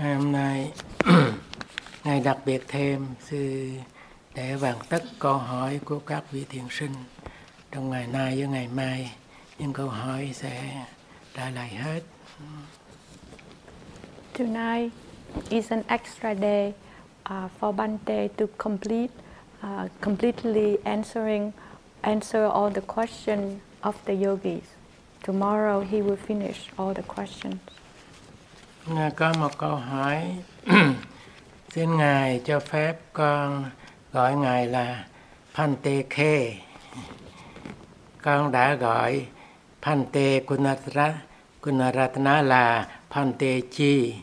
Hôm nay ngày đặc biệt thêm sư để hoàn tất câu hỏi của các vị thiền sinh trong ngày nay với ngày mai. Những câu hỏi sẽ trả lời hết. Tonight is an extra day uh, for Bante to complete uh, completely answering answer all the questions of the yogis. Tomorrow he will finish all the questions. Có một câu hỏi xin ngài cho phép con gọi ngài là Pante Khe. Con đã gọi Pante Kunatra, Kunaratna là Pante Chi.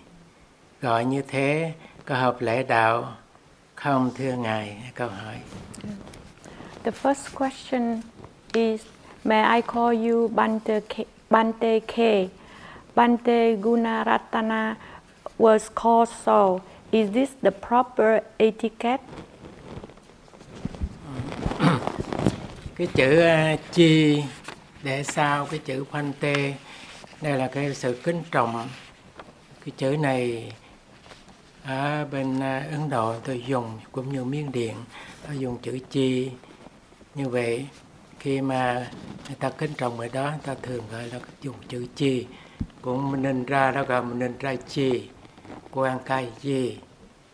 Gọi như thế có hợp lễ đạo không thưa ngài? Câu hỏi. The first question is, may I call you Bante K? Bante K? Bante Gunaratana was called so. Is this the proper etiquette? cái chữ uh, chi để sau cái chữ Bante đây là cái sự kính trọng cái chữ này ở bên uh, Ấn Độ tôi dùng cũng như Miến Điện tôi dùng chữ chi như vậy khi mà người ta kính trọng người đó người ta thường gọi là dùng chữ chi cũng nên ra đó gọi mình nên ra chi quan cai chi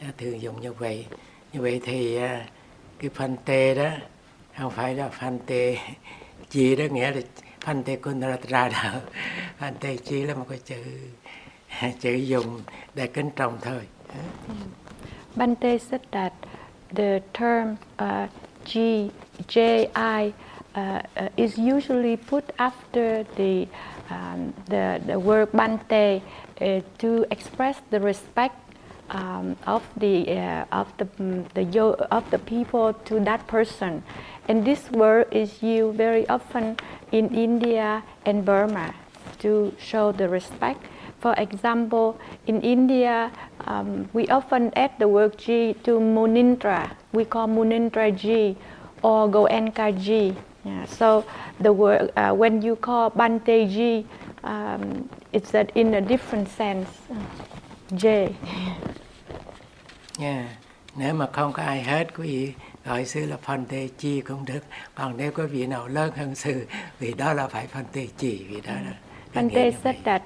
ta thường dùng như vậy. Như vậy thì à, cái phân tê đó không phải là phân tê chi đó nghĩa là phân tê con ra ra đâu. Phân tê chi là một cái chữ chữ dùng để kính trọng thôi. Bante said that the term uh, G, J-I uh, à, uh, is usually put after the, um, the, the word Bante uh, to express the respect um, of the uh, of the the yo- of the people to that person, and this word is used very often in India and Burma to show the respect. For example, in India, um, we often add the word G to Munindra. We call Munindra G or Goenka G. Yeah, so the word uh, when you call Bante G, um, it's that in a different sense. J. Yeah. Nếu mà không có ai hết, quý vị gọi sư là phân tê chi cũng được. Còn nếu có vị nào lớn hơn sư, vì đó là phải phân tê chi, vì đó là... Bante said that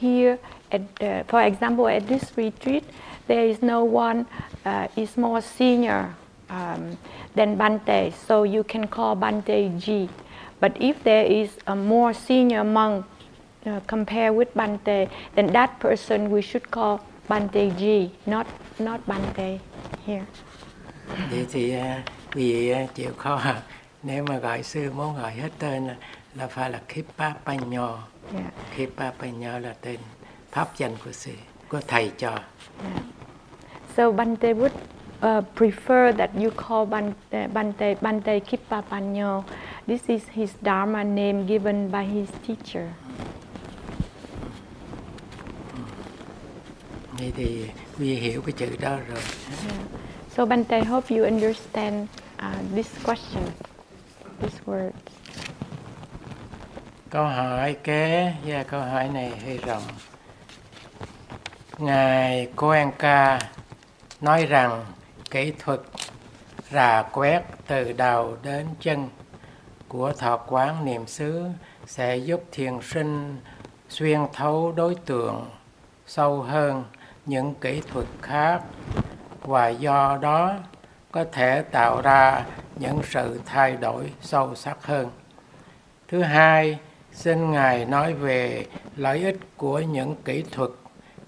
here, at, uh, for example, at this retreat, there is no one uh, is more senior um, than Bante, so you can call Bante G. But if there is a more senior monk uh, compared with Bante, then that person we should call Bante G, not not Bante here. Vậy thì quý vị à, chịu khó nếu mà gọi sư muốn gọi hết tên là, là phải là Khipa Panyo. Yeah. Khipa Panyo là tên pháp danh của sư, của thầy cho. Yeah. So Bante would uh, prefer that you call Bante Bante, Bante Kipapanyo. This is his Dharma name given by his teacher. Vậy thì quý vị hiểu cái chữ đó rồi. Yeah. So Bante, I hope you understand uh, this question, these words. Câu hỏi kế, yeah, câu hỏi này hơi rộng. Ngài Coenca nói rằng kỹ thuật rà quét từ đầu đến chân của thọ quán niệm xứ sẽ giúp thiền sinh xuyên thấu đối tượng sâu hơn những kỹ thuật khác và do đó có thể tạo ra những sự thay đổi sâu sắc hơn. Thứ hai, xin Ngài nói về lợi ích của những kỹ thuật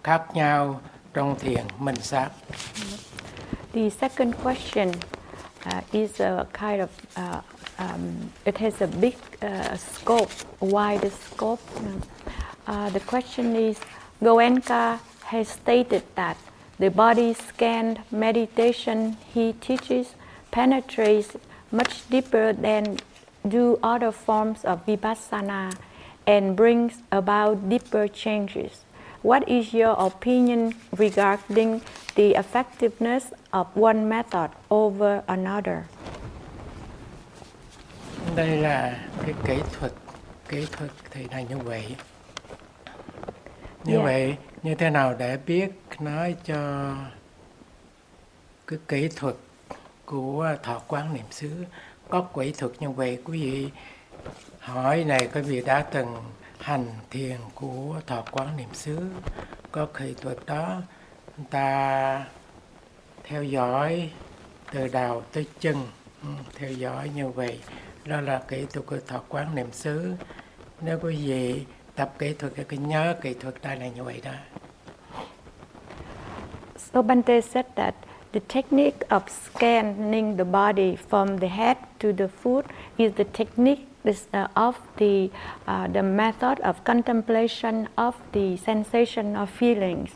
khác nhau trong thiền minh sát. The second question uh, is a kind of uh, um, it has a big uh, scope, wide scope. Uh, the question is, Goenka has stated that the body scan meditation he teaches penetrates much deeper than do other forms of vipassana and brings about deeper changes. What is your opinion regarding the effectiveness of one method over another? Đây là cái kỹ thuật, kỹ thuật thì là như vậy. Như Yeah. vậy, như thế nào để biết nói cho cái kỹ thuật của thọ quán niệm xứ có kỹ thuật như vậy quý vị hỏi này quý vị đã từng hành thiền của thọ quán niệm xứ. Có kỹ thuật đó chúng ta theo dõi từ đầu tới chân ừ, theo dõi như vậy. Đó là kỹ thuật của thọ quán niệm xứ. Nếu quý vị tập kỹ thuật cái nhớ kỹ thuật đây là như vậy đó. So Bante said that the technique of scanning the body from the head to the foot is the technique this, uh, of the uh, the method of contemplation of the sensation of feelings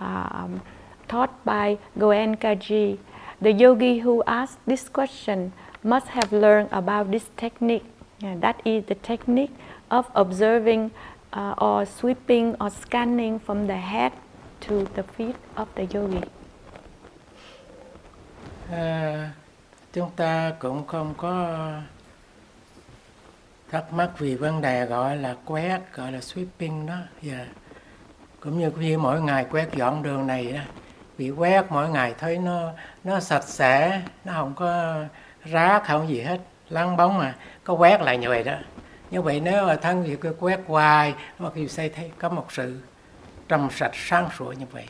um, taught by Goenkaji. The yogi who asked this question must have learned about this technique. Yeah, that is the technique of observing uh, or sweeping or scanning from the head to the feet of the yogi. À, chúng ta cũng không có thắc mắc vì vấn đề gọi là quét gọi là sweeping đó. Yeah. Cũng như khi mỗi ngày quét dọn đường này đó bị quét mỗi ngày thấy nó nó sạch sẽ nó không có rác không gì hết lăn bóng mà có quét lại như vậy đó. Như vậy nếu mà thân việc quét hoài mà khi xây thấy có một sự trong sạch sáng sủa như vậy.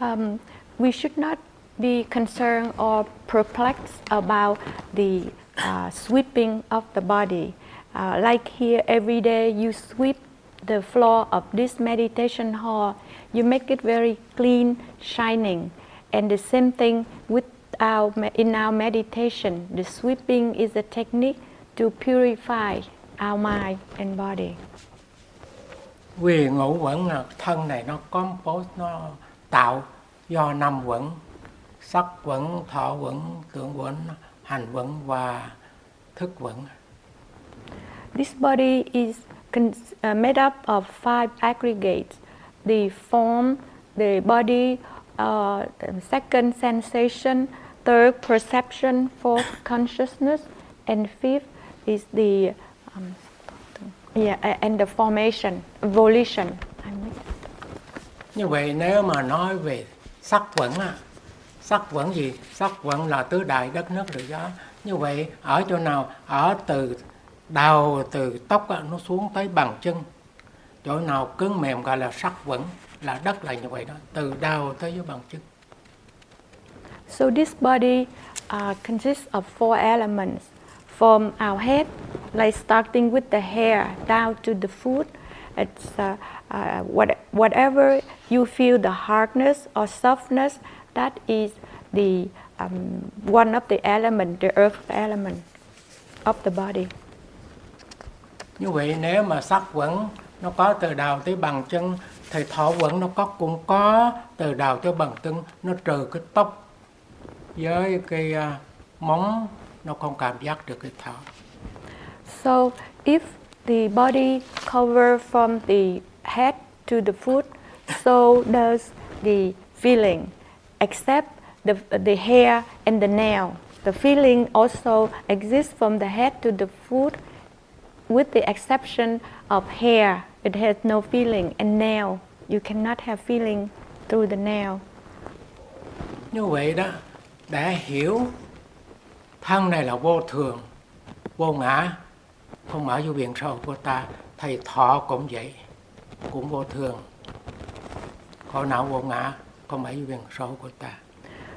Um, we should not be concerned or perplexed about the uh, sweeping of the body. Uh, like here, every day you sweep the floor of this meditation hall, you make it very clean, shining. And the same thing with our, in our meditation, the sweeping is a technique to purify our mind and body. Vì ngũ quẩn thân này nó compose, nó tạo do năm quẩn, sắc quẩn, thọ quẩn, tưởng quẩn, hành quẩn và thức quẩn. This body is uh, made up of five aggregates: the form, the body, uh, second sensation, third perception, fourth consciousness, and fifth is the um, yeah, and the formation, volition. Như vậy nếu mà nói về sắc quẩn á, sắc quẩn gì? Sắc quẩn là tứ đại đất nước tự gió. Như vậy ở chỗ nào? Ở từ đầu từ tóc nó xuống tới bằng chân. Chỗ nào cứng mềm gọi là sắc quẩn, là đất là như vậy đó, từ đầu tới dưới bằng chân. So this body uh, consists of four elements. From our head, like starting with the hair down to the foot, it's uh, uh, what, whatever you feel the hardness or softness, that is the um, one of the element, the earth element of the body. Như vậy nếu mà sắc quẩn nó có từ đầu tới bằng chân thì thọ quẩn nó có cũng có từ đầu tới bằng chân nó trừ cái tóc với cái uh, móng nó không cảm giác được cái thọ. So if the body cover from the head to the foot, so does the feeling, except the, the hair and the nail. The feeling also exists from the head to the foot, with the exception of hair. It has no feeling, and nail. You cannot have feeling through the nail. Như vậy đó, đã hiểu thân này là vô thường, vô ngã, không ở vô biển sâu của ta, thầy thọ cũng vậy, cũng vô thường, khổ não vô ngã,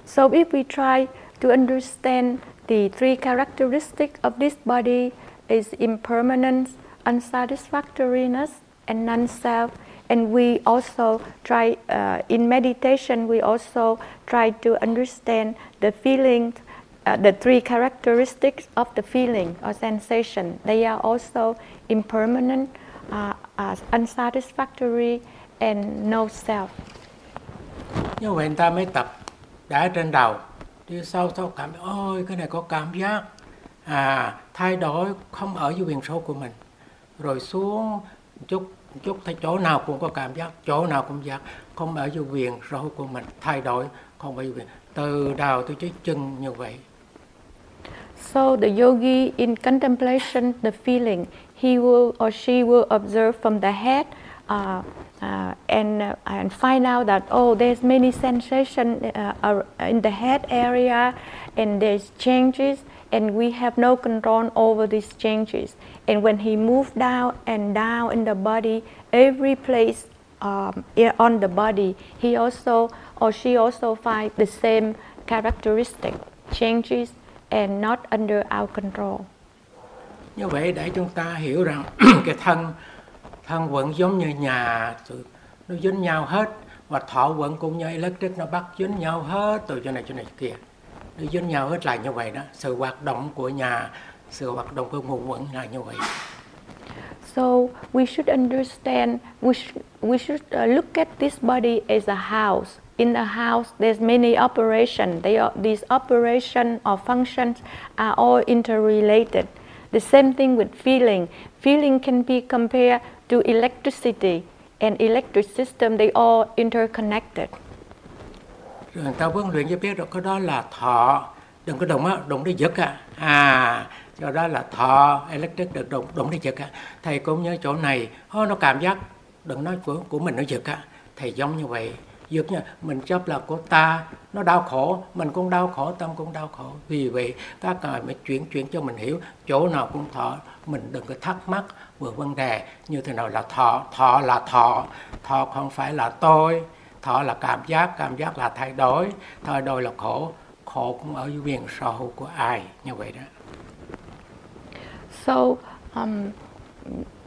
So if we try to understand the three characteristics of this body is impermanence, unsatisfactoriness, and non-self, and we also try uh, in meditation we also try to understand the feeling uh, the three characteristics of the feeling or sensation. They are also impermanent uh, unsatisfactory and no self như vậy ta mới tập đã trên đầu. Đi sau sau cảm thấy ôi cái này có cảm giác à thay đổi không ở dưới biển sâu của mình. Rồi xuống chút chút thấy chỗ nào cũng có cảm giác chỗ nào cũng giác không ở dưới quyền sâu của mình thay đổi không ở dưới quyền từ đầu tới dưới chân như vậy. So the yogi in contemplation, the feeling, he will or she will observe from the head uh, uh, and uh, and find out that oh there's many sensation uh, in the head area and there's changes and we have no control over these changes. And when he moved down and down in the body every place um, on the body he also or she also find the same characteristic changes and not under our control. Như vậy để chúng ta hiểu rằng cái thân thân quận giống như nhà nó dính nhau hết và thọ quận cũng như electric nó bắt dính nhau hết từ chỗ này chỗ này kia nó dính nhau hết là như vậy đó sự hoạt động của nhà sự hoạt động của nguồn quận là như vậy So we should understand, we should, we should uh, look at this body as a house. In a house, there's many operations. They are, these operations or functions are all interrelated. The same thing with feeling. Feeling can be compared to electricity and electric system. They all interconnected. Rồi ta huấn luyện cho biết rồi cái đó là thọ. Đừng có động á, động để giật à. À, do đó là thọ electric được động động để giật á. Thầy cũng nhớ chỗ này, nó cảm giác đừng nói của của mình nó giật á. Thầy giống như vậy dược nha mình chấp là của ta nó đau khổ mình cũng đau khổ tâm cũng đau khổ vì vậy các ngài mới chuyển chuyển cho mình hiểu chỗ nào cũng thọ mình đừng có thắc mắc vừa vấn đề. Như thế nào là thọ? Thọ là thọ. Thọ không phải là tôi. Thọ là cảm giác. Cảm giác là thay đổi. Thay đổi là khổ. Khổ cũng ở dưới quyền sở hữu của ai? Như vậy đó. So um,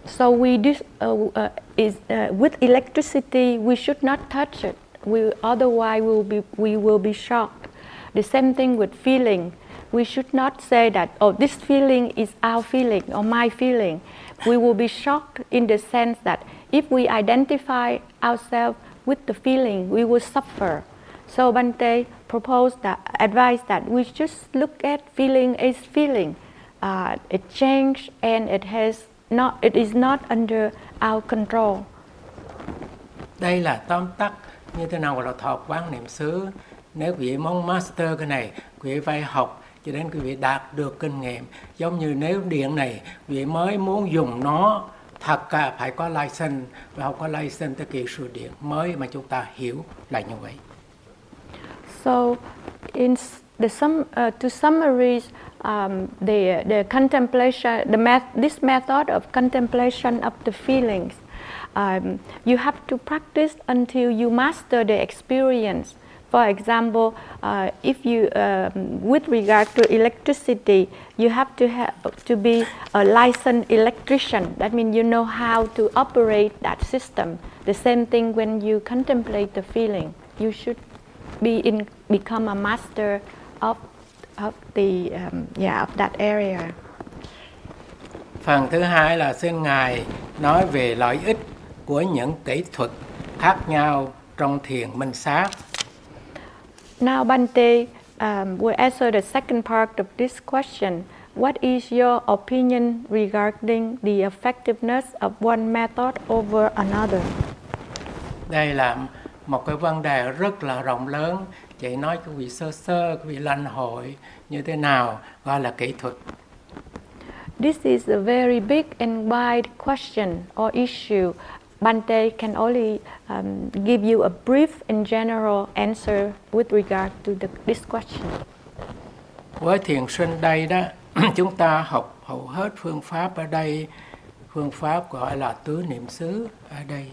so we do, uh, uh, is uh, with electricity we should not touch it. We, otherwise we will, be, we will be shocked. The same thing with feeling. We should not say that, oh, this feeling is our feeling or my feeling. We will be shocked in the sense that if we identify ourselves with the feeling, we will suffer. So Bante proposed that, advice that we just look at feeling as feeling. Uh, it changes and it has not, it is not under our control. Đây là tóm tắt như thế nào gọi là thọ quán niệm xứ nếu quý vị mong master cái này quý vị phải học cho đến quý vị đạt được kinh nghiệm giống như nếu điện này quý vị mới muốn dùng nó thật cả phải có license và không có license thì kỹ sư điện mới mà chúng ta hiểu là như vậy. So in the sum, uh, to summarize um, the the contemplation the math, this method of contemplation of the feelings um, you have to practice until you master the experience. For example, uh, if you, um, with regard to electricity, you have to have to be a licensed electrician. That means you know how to operate that system. The same thing when you contemplate the feeling, you should be in become a master of of the um, yeah of that area. Phần thứ hai là xin ngài nói về lợi ích của những kỹ thuật khác nhau trong thiền minh sát. Now Bante um, will answer the second part of this question. What is your opinion regarding the effectiveness of one method over another? Đây là một cái vấn đề rất là rộng lớn. Chị nói quý vị sơ sơ, quý vị lãnh hội như thế nào gọi là kỹ thuật. This is a very big and wide question or issue Bante can only um, give you a brief and general answer with regard to the, this question. Với thiền sinh đây đó, chúng ta học hầu hết phương pháp ở đây, phương pháp gọi là tứ niệm xứ ở đây.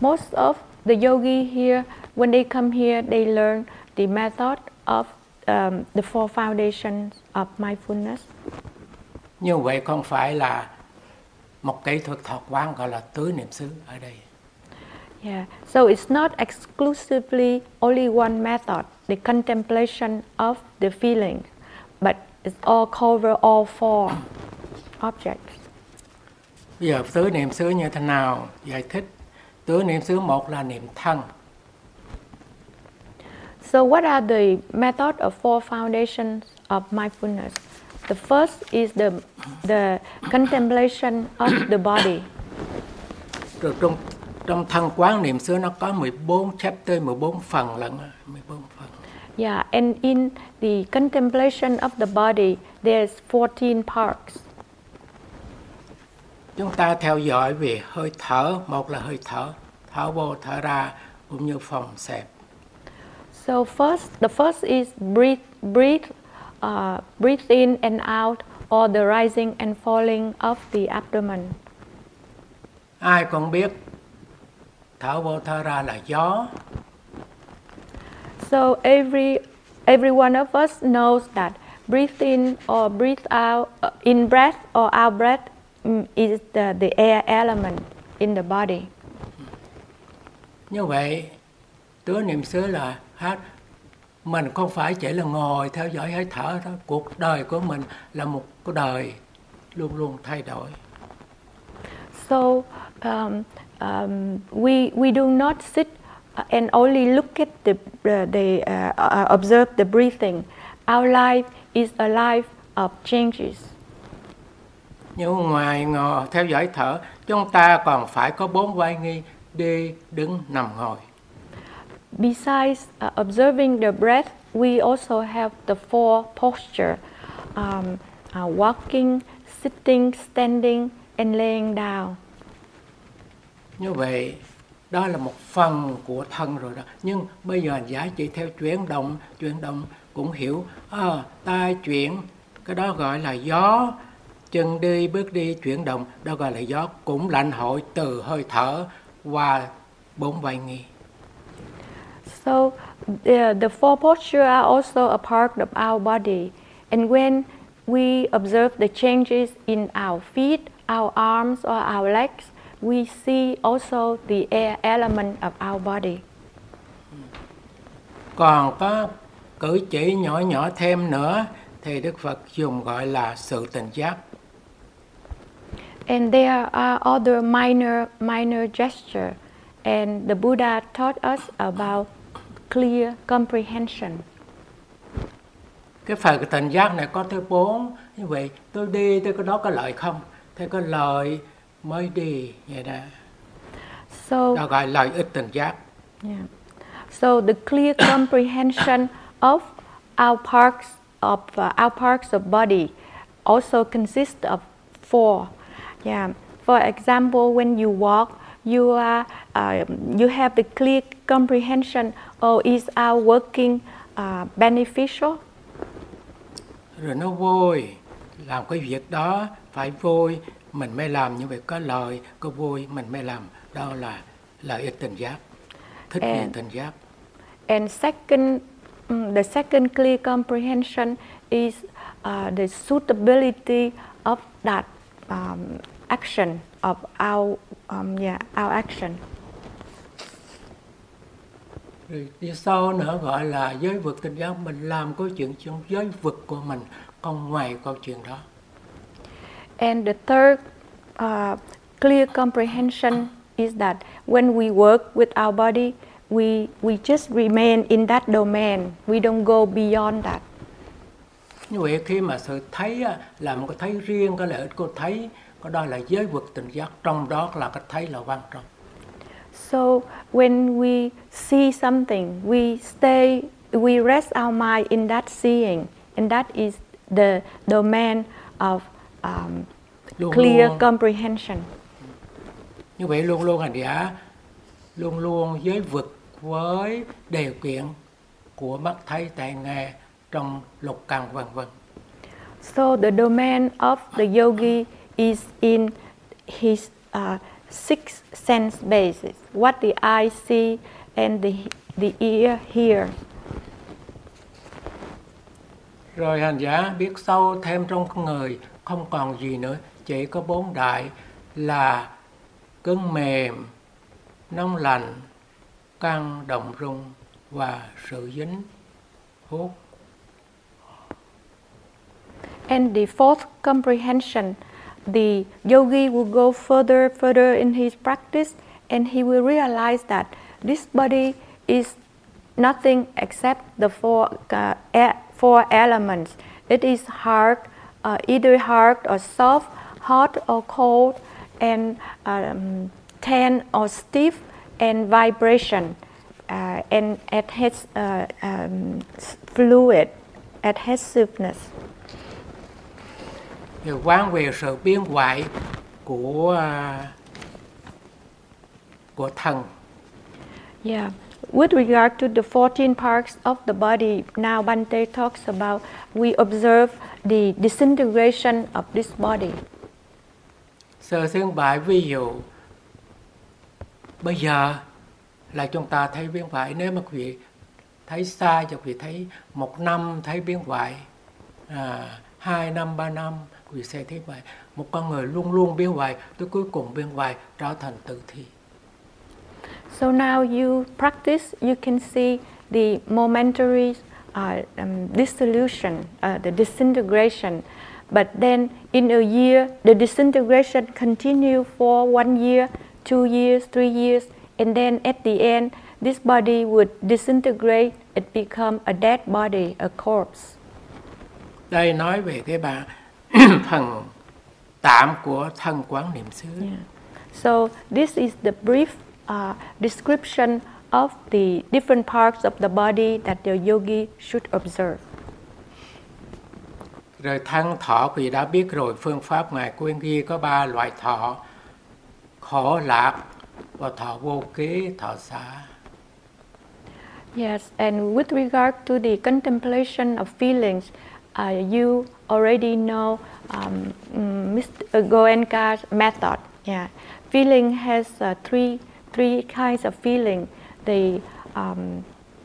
Most of the yogi here, when they come here, they learn the method of um, the four foundations of mindfulness. Như vậy không phải là một kỹ thuật thọ quán gọi là tứ niệm xứ ở đây. Yeah, so it's not exclusively only one method, the contemplation of the feeling, but it's all cover all four objects. Bây giờ tứ niệm xứ như thế nào? Giải thích. Tứ niệm xứ một là niệm thân. So what are the method of four foundations of mindfulness? The first is the the contemplation of the body. Rồi trong trong thân quán niệm xưa nó có 14 chapter, 14 phần lận, 14 phần. Yeah, and in the contemplation of the body, there's 14 parts. chúng ta theo dõi về hơi thở một là hơi thở thở vô thở ra cũng như phòng xẹp So first, the first is breathe, breathe, uh, breathe in and out, or the rising and falling of the abdomen. ai cũng biết thở vô thở ra là gió So every every one of us knows that breathe in or breathe out, uh, in breath or out breath mm, is the, the air element in the body. như vậy tứ niệm xứ là hát mình không phải chỉ là ngồi theo dõi hơi thở đó cuộc đời của mình là một cái đời luôn luôn thay đổi So um, um, we we do not sit and only look at the uh, the uh, uh, observe the breathing. Our life is a life of changes. nhưng ngoài ngồi theo dõi thở chúng ta còn phải có bốn vai nghi đi đứng nằm ngồi Besides uh, observing the breath, we also have the four posture: um, uh, walking, sitting, standing, and laying down. như vậy đó là một phần của thân rồi đó nhưng bây giờ giải giả chỉ theo chuyển động chuyển động cũng hiểu à, tai chuyển cái đó gọi là gió chân đi bước đi chuyển động đó gọi là gió cũng lãnh hội từ hơi thở và bốn vai nghi So the, the four posture are also a part of our body. And when we observe the changes in our feet, our arms, or our legs, we see also the air element of our body. còn có cử chỉ nhỏ nhỏ thêm nữa thì đức phật dùng gọi là sự tỉnh giác And there are other minor minor gesture. And the Buddha taught us about clear comprehension. cái phần tỉnh giác này có tới bốn như vậy tôi đi tôi có đó có lợi không thế có lợi mới đi vậy đó So đó gọi lợi ích tỉnh giác Yeah. So the clear comprehension of our parts of uh, our parts of body also consists of four. Yeah. For example, when you walk, you are uh, you have the clear comprehension. Oh, is our working uh, beneficial? rồi nó vui làm cái việc đó phải vui mình mới làm như vậy có lợi có vui mình mới làm. Đó là lợi ích tỉnh giác. Thích And- tỉnh giác. And second, mm, the second clear comprehension is uh, the suitability of that um, action of our um, yeah our action. Rồi đi sâu nữa gọi là giới vực tỉnh giác mình làm câu chuyện trong giới vực của mình còn ngoài câu chuyện đó And the third uh, clear comprehension is that when we work with our body, we we just remain in that domain. We don't go beyond that. như vậy khi mà sự thấy là một cái thấy riêng cái lợi ích của thấy có đó là giới vực tỉnh giác trong đó là cái thấy là quan trọng So when we see something, we stay, we rest our mind in that seeing, and that is the domain of um, luôn clear luôn comprehension. như vậy luôn luôn hành giả luôn luôn giới vực với điều kiện của mắt thấy tai nghe trong lục căn vân vân So the domain of the yogi is in his uh, six sense bases: what the eye see and the the ear hear. rồi hành giả biết sâu thêm trong con người không còn gì nữa chỉ có bốn đại là cứng mềm nóng lạnh căng động rung và sự dính hút And the fourth comprehension, the yogi will go further, further in his practice, and he will realize that this body is nothing except the four, uh, four elements. It is hard, uh, either hard or soft, hot or cold, and um, tense or stiff, and vibration, uh, and has uh, um, fluid, adhesiveness. Quán về sự biến hoại của à, của thân Yeah. With regard to the 14 parts of the body, now Bante talks about we observe the disintegration of this body. sơ xương bại ví dụ bây giờ là chúng ta thấy biến hoại nếu mà quý vị thấy xa cho quý vị thấy một năm thấy biến hoại à, hai năm ba năm vị sẽ thấy vậy một con người luôn luôn biến hoại tới cuối cùng biến hoại trở thành tử thi So now you practice, you can see the momentary uh, um, dissolution, uh, the disintegration. But then in a year, the disintegration continue for one year, two years, three years, and then at the end, this body would disintegrate. It become a dead body, a corpse. đây nói về cái bà phần tạm của thân quán niệm xứ Yeah. So this is the brief uh, description of the different parts of the body that the yogi should observe. rồi thân thọ quý đã biết rồi phương pháp ngài quyên ghi có ba loại thọ khổ lạc và thọ vô ký thọ xả Yes, and with regard to the contemplation of feelings, uh, you already know um, mm, Mr. Uh, Goenka's method. Yeah, feeling has uh, three three kinds of feeling: the um,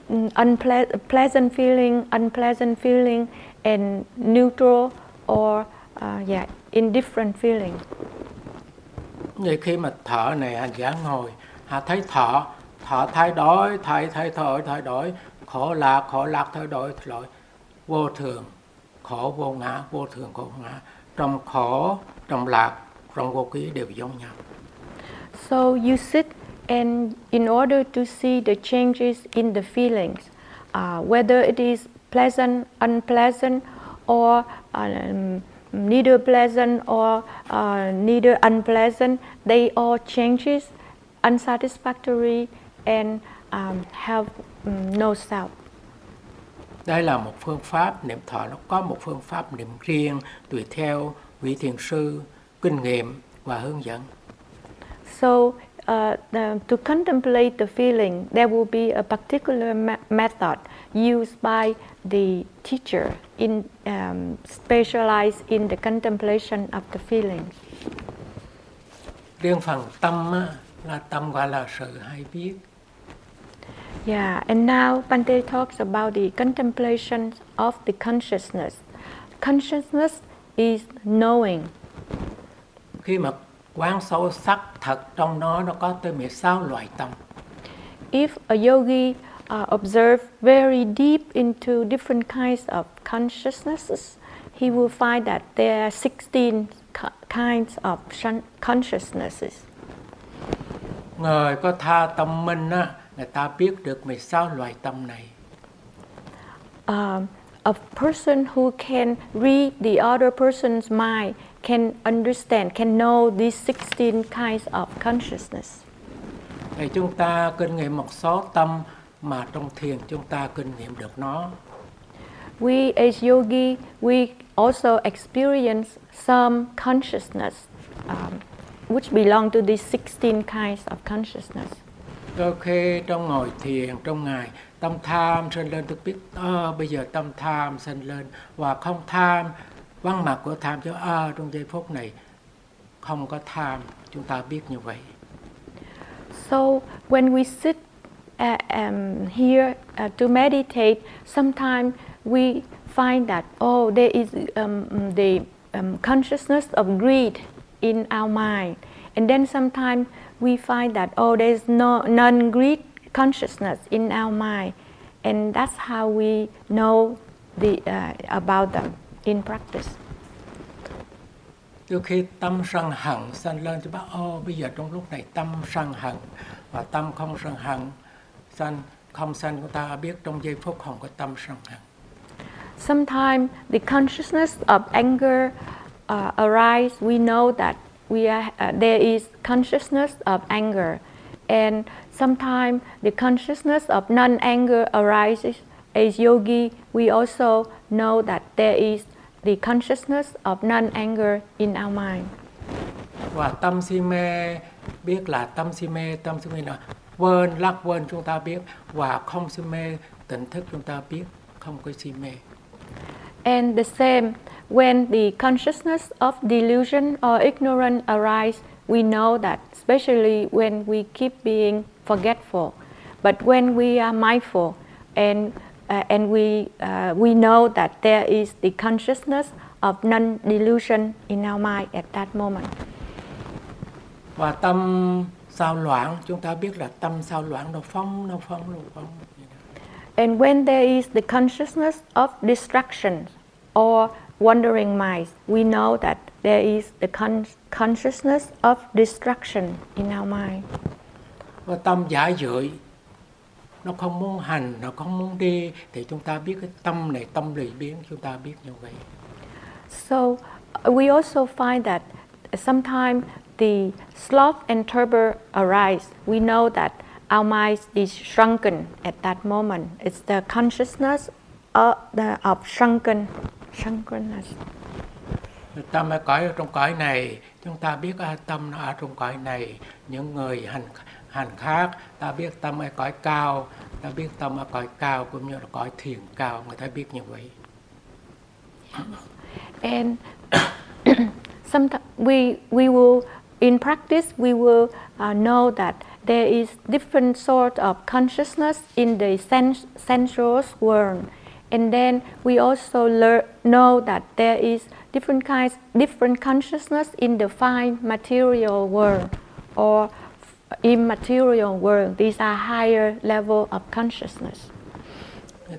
mm, unpleasant pleasant feeling, unpleasant feeling, and neutral or uh, yeah, indifferent feeling. Vậy khi mà thở này hành giả ngồi, hạ thấy thở, thở thay đổi, thay thay thở thay đổi, khổ lạc, khổ lạc thay đổi, thay đổi, vô thường, khổ vô ngã, vô thường vô ngã. Trong khổ, trong lạc, trong vô ký đều giống nhau. So you sit, and in order to see the changes in the feelings, uh, whether it is pleasant, unpleasant, or um, neither pleasant or uh, neither unpleasant, they all changes, unsatisfactory, and um, have um, no self. Đây là một phương pháp niệm thọ, nó có một phương pháp niệm riêng tùy theo vị thiền sư, kinh nghiệm và hướng dẫn. So, uh, the, to contemplate the feeling, there will be a particular me- method used by the teacher in um, specialized in the contemplation of the feeling. Riêng phần tâm á, là tâm gọi là sự hay biết. Yeah, and now Bante talks about the contemplation of the consciousness. Consciousness is knowing. Khi mà quán sâu sắc thật trong nó nó có tới 16 loại tâm. If a yogi uh, observe very deep into different kinds of consciousnesses, he will find that there are 16 ki- kinds of consciousnesses. Người có tha tâm minh á, người ta biết được 16 loại tâm này. Um, a person who can read the other person's mind can understand, can know these 16 kinds of consciousness. Thì chúng ta kinh nghiệm một số tâm mà trong thiền chúng ta kinh nghiệm được nó. We as yogi, we also experience some consciousness, um, which belong to these 16 kinds of consciousness. Đôi khi trong ngồi thiền trong ngày tâm tham sinh lên tôi biết à, bây giờ tâm tham sinh lên và không tham. Văn mặt của tham cho à, ờ, trong giây phút này không có tham. Chúng ta biết như vậy. So when we sit uh, um, here uh, to meditate, sometimes we find that oh, there is um, mm, the um, consciousness of greed in our mind, and then sometimes we find that oh, there is no non-greed consciousness in our mind, and that's how we know the uh, about them in practice. đôi khi tâm sân hận sanh lên cho bác ô bây giờ trong lúc này tâm sân hận và tâm không sân hận sanh không sanh chúng ta biết trong giây phút không có tâm sân hận Sometimes the consciousness of anger uh, arise. We know that we are, uh, there is consciousness of anger, and sometimes the consciousness of non-anger arises. As yogi, we also know that there is the consciousness of non-anger in our mind. và tâm si mê biết là tâm si mê tâm si mê là quên lắc quên chúng ta biết và không si mê tỉnh thức chúng ta biết không có si mê And the same, when the consciousness of delusion or ignorance arise, we know that, especially when we keep being forgetful. But when we are mindful and uh, and we uh, we know that there is the consciousness of non-delusion in our mind at that moment. và tâm sao loạn chúng ta biết là tâm sao loạn nó phóng nó phóng nó phóng And when there is the consciousness of distraction or wandering minds, we know that there is the con- consciousness of destruction in our mind. và tâm giả dưỡi nó không muốn hành nó không muốn đi thì chúng ta biết cái tâm này tâm lười biến chúng ta biết như vậy So uh, we also find that sometimes the sloth and torpor arise. We know that our mind is shrunken at that moment. It's the consciousness of, the, of shrunken, shrunkeness. tâm ở cõi ở trong cõi này. Chúng ta biết à, tâm nó ở trong cõi này. Những người hành hành khác ta biết tâm ở cõi cao. Ta biết tâm ở cõi cao cũng như là cõi thiền cao. Người ta biết như vậy. And sometimes we, we will, in practice, we will uh, know that there is different sort of consciousness in the sens- sensuous world. And then we also learn, know that there is different kinds, different consciousness in the fine material world or immaterial world. These are higher level of consciousness.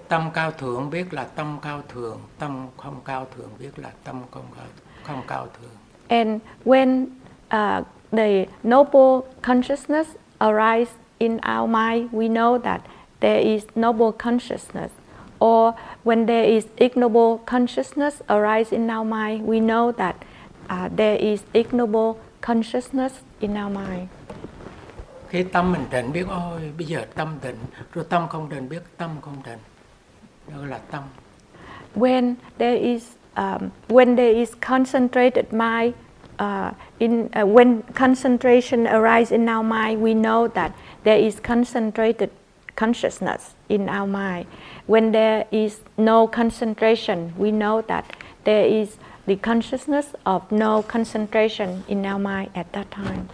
tâm cao thượng biết là tâm cao thượng tâm không cao thượng biết là tâm không cao không cao thượng And when uh, the noble consciousness arises in our mind, we know that there is noble consciousness. Or when there is ignoble consciousness arise in our mind, we know that uh, there is ignoble consciousness in our mind. khi tâm mình định biết ôi bây giờ tâm định rồi tâm không định biết tâm không định đó là tâm When there is um, when there is concentrated mind uh, in uh, when concentration arises in our mind, we know that there is concentrated consciousness in our mind. When there is no concentration, we know that there is the consciousness of no concentration in our mind at that time.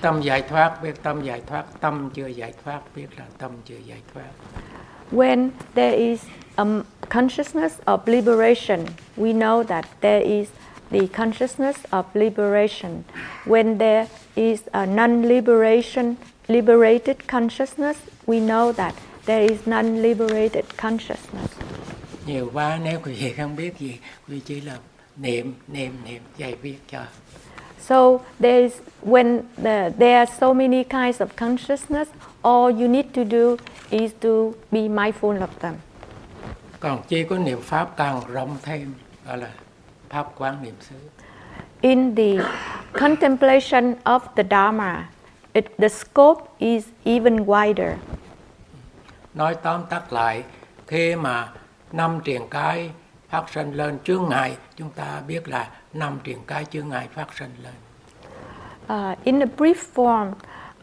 tâm giải thoát biết tâm giải thoát tâm chưa giải thoát biết là tâm chưa giải thoát When there is a consciousness of liberation, we know that there is the consciousness of liberation. When there is a non-liberation, liberated consciousness, we know that there is non-liberated consciousness. nhiều quá nếu quý vị không biết gì quý chỉ là niệm niệm niệm dạy viết cho So there is when the, there are so many kinds of consciousness, all you need to do is to be mindful of them. còn chỉ có niệm pháp càng rộng thêm gọi là pháp quán niệm xứ In the contemplation of the Dharma, it, the scope is even wider. nói tóm tắt lại khi mà năm triền cái phát sinh lên chướng ngại chúng ta biết là năm triền cái chướng ngại phát sinh lên Uh, in a brief form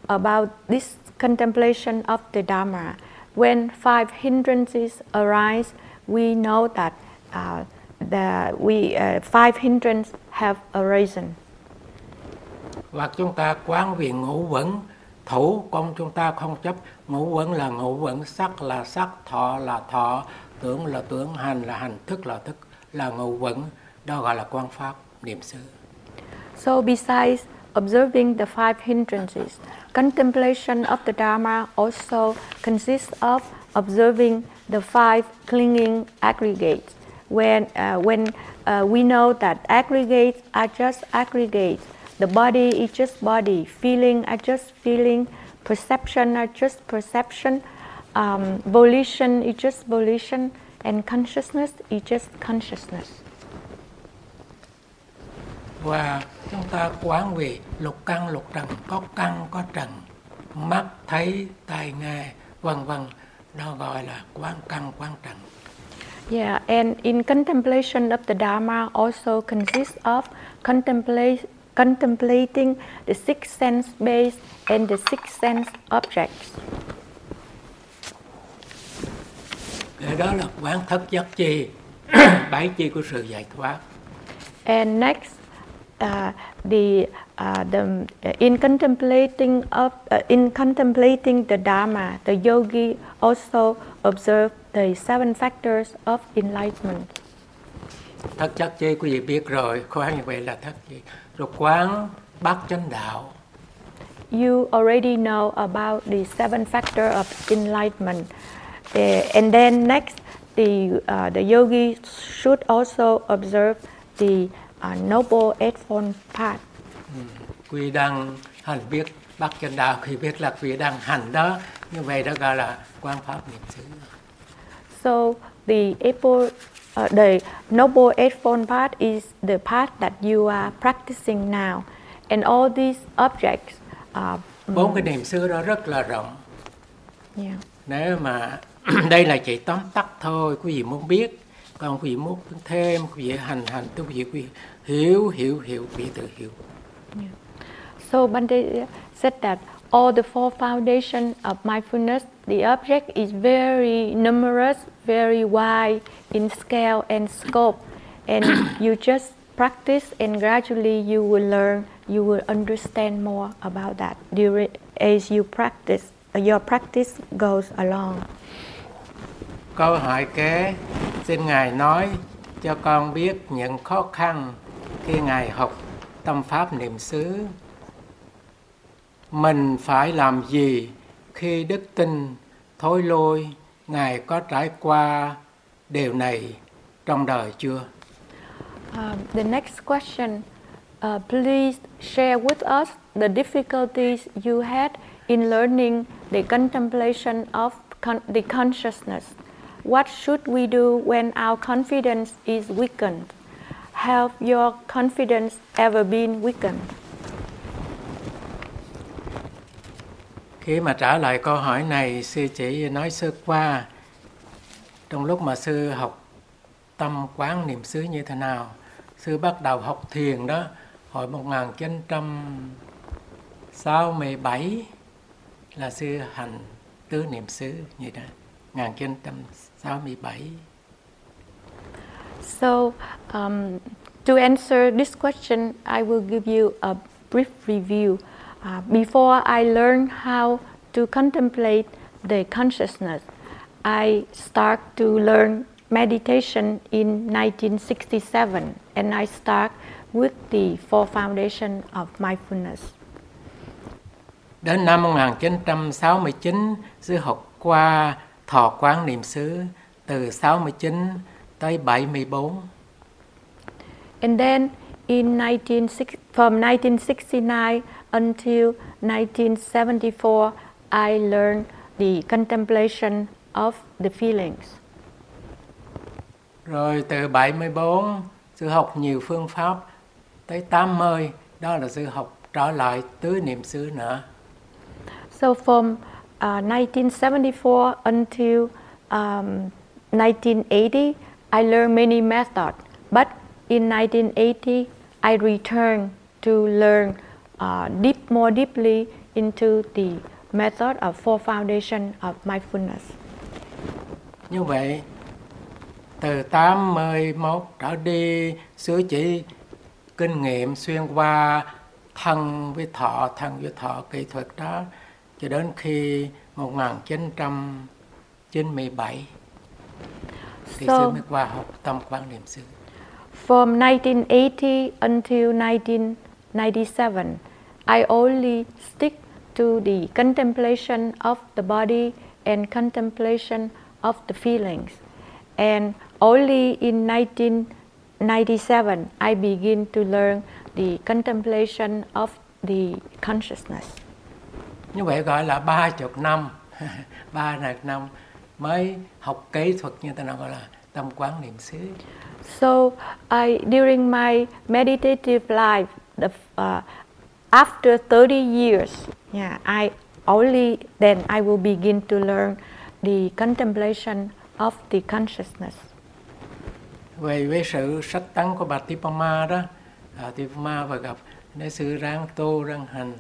about this contemplation of the Dharma, when five hindrances arise, we know that uh, the, we, uh, five hindrances have arisen hoặc chúng ta quán vì ngũ quẩn thủ công chúng ta không chấp. Ngũ quẩn là ngũ quẩn sắc là sắc thọ là thọ tưởng là tưởng hành là hành thức là thức. Là ngũ quẩn đó gọi là quan pháp niệm xứ. So, besides observing the five hindrances, contemplation of the Dharma also consists of observing the five clinging aggregates. When, uh, when uh, we know that aggregates are just aggregates, the body is just body, feeling are just feeling, perception are just perception, um, volition is just volition, and consciousness is just consciousness. và chúng ta quán về lục căn lục trần. Có căn có trần. Mắt thấy tai nghe vân vân. Đó gọi là quán căn quán trần. Yeah, and in contemplation of the Dharma also consists of contemplate, contemplating the six sense base and the six sense objects. Cái đó là quán thất giác chi, bảy chi của sự giải thoát. And next, uh, the uh, the in contemplating of uh, in contemplating the Dharma, the yogi also observe the seven factors of enlightenment. Thất giác chi quý vị biết rồi, quán như vậy là thất chi. Rồi quán bát chánh đạo. You already know about the seven factor of enlightenment. And then next, the uh, the yogi should also observe the uh, noble eightfold path. Quý đang hành biết bát chánh đạo khi biết là quý đang hành đó, như vậy đó gọi là quan pháp niệm xứ. So the able, uh, the noble eightfold path is the path that you are practicing now, and all these objects. Uh, Bốn cái niệm xứ đó rất là rộng. yeah. Nếu mà đây là chỉ tóm tắt thôi, quý vị muốn biết, còn quý vị muốn thêm, quý vị hành hành, tôi quý vị quý vị hiểu hiểu hiểu, quý vị tự hiểu. So Bante said that all the four foundations of mindfulness, the object is very numerous, very wide in scale and scope, and you just practice, and gradually you will learn, you will understand more about that during as you practice. Your practice goes along. Câu hỏi kế, xin Ngài nói cho con biết những khó khăn khi Ngài học tâm pháp niệm xứ. Mình phải làm gì khi đức tin thối lôi Ngài có trải qua điều này trong đời chưa? uh, the next question, uh, please share with us the difficulties you had in learning the contemplation of con- the consciousness. What should we do when our confidence is weakened? Have your confidence ever been weakened? Khi mà trả lời câu hỏi này, sư chỉ nói sơ qua trong lúc mà sư học tâm quán niệm xứ như thế nào. Sư bắt đầu học thiền đó hồi 1967 là sư hành tứ niệm xứ như thế 1967. So, um, to answer this question, I will give you a brief review. Uh, before I learned how to contemplate the consciousness, I start to learn meditation in 1967, and I start with the four foundation of mindfulness. Đến năm 1969, sư học qua thọ quán niệm xứ từ 69 tới 74. And then in 19, from 1969 until 1974, I learned the contemplation of the feelings. Rồi từ 74, sư học nhiều phương pháp tới 80, đó là sư học trở lại tứ niệm xứ nữa. So from uh, 1974 until um, 1980, I learned many methods. But in 1980, I returned to learn uh, deep, more deeply into the method of four foundation of mindfulness. Như vậy, từ 81 trở đi, sư chỉ kinh nghiệm xuyên qua thân với thọ, thân với thọ kỹ thuật đó cho đến khi 1997 thì So- sư mới qua học tâm quan niệm xứ. From 1980 until 1997, I only stick to the contemplation of the body and contemplation of the feelings. And only in 1997, I begin to learn the contemplation of the consciousness. Như vậy gọi là ba chục năm, ba chục năm mới học kỹ thuật như ta nói gọi là tâm quán niệm xứ. So, I during my meditative life, the, uh, after 30 years, yeah, I only then I will begin to learn the contemplation of the consciousness. Vậy với sự sách tăng của bà Tipama đó, à, Tipama và gặp nếu sư ráng tu ráng hành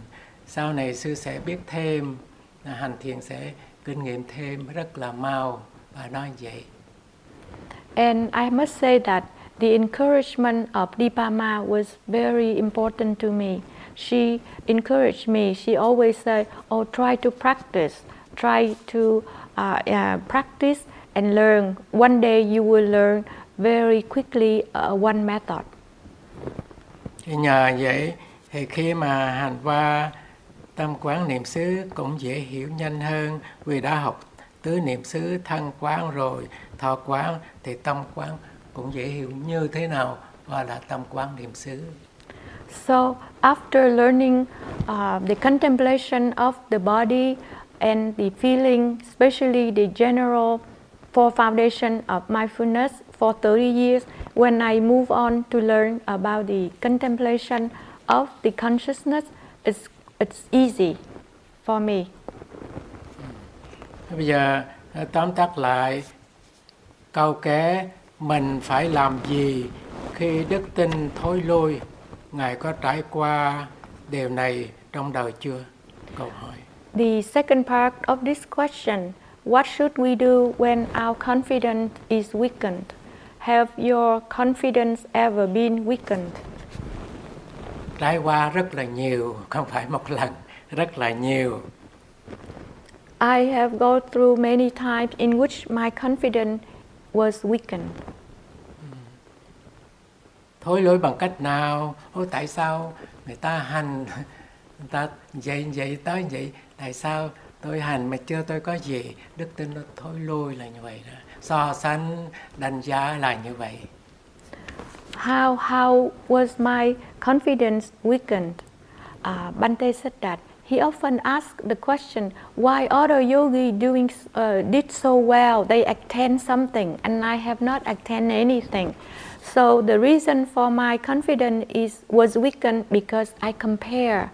sau này sư sẽ biết thêm hành thiền sẽ kinh nghiệm thêm rất là mau và nói vậy And I must say that the encouragement of Dipama was very important to me. She encouraged me. She always said, "Oh, try to practice, try to uh, uh, practice and learn. One day you will learn very quickly uh, one method." Thì nhờ vậy thì khi mà hành qua tâm quán niệm xứ cũng dễ hiểu nhanh hơn vì đã học tứ niệm xứ thân quán rồi thọ quán thì tâm quán cũng dễ hiểu như thế nào và là tâm quán niệm xứ. So after learning uh, the contemplation of the body and the feeling, especially the general four foundation of mindfulness for 30 years, when I move on to learn about the contemplation of the consciousness, it's, it's easy for me. Bây giờ tóm tắt lại câu kế mình phải làm gì khi đức tin thối lui? Ngài có trải qua điều này trong đời chưa? Câu hỏi. The second part of this question what should we do when our confidence is weakened? Have your confidence ever been weakened? Trải qua rất là nhiều không phải một lần rất là nhiều. I have gone through many times in which my confidence was weakened. Thối lỗi bằng cách nào? Ôi tại sao người ta hành người ta vậy vậy tới vậy tại sao tôi hành mà chưa tôi có gì đức tin nó thối lui là như vậy đó so sánh đánh giá là như vậy how how was my confidence weakened uh, Bante said that he often asked the question why other yogi doing uh, did so well? They attend something and I have not attained anything. So the reason for my confidence is was weakened because I compare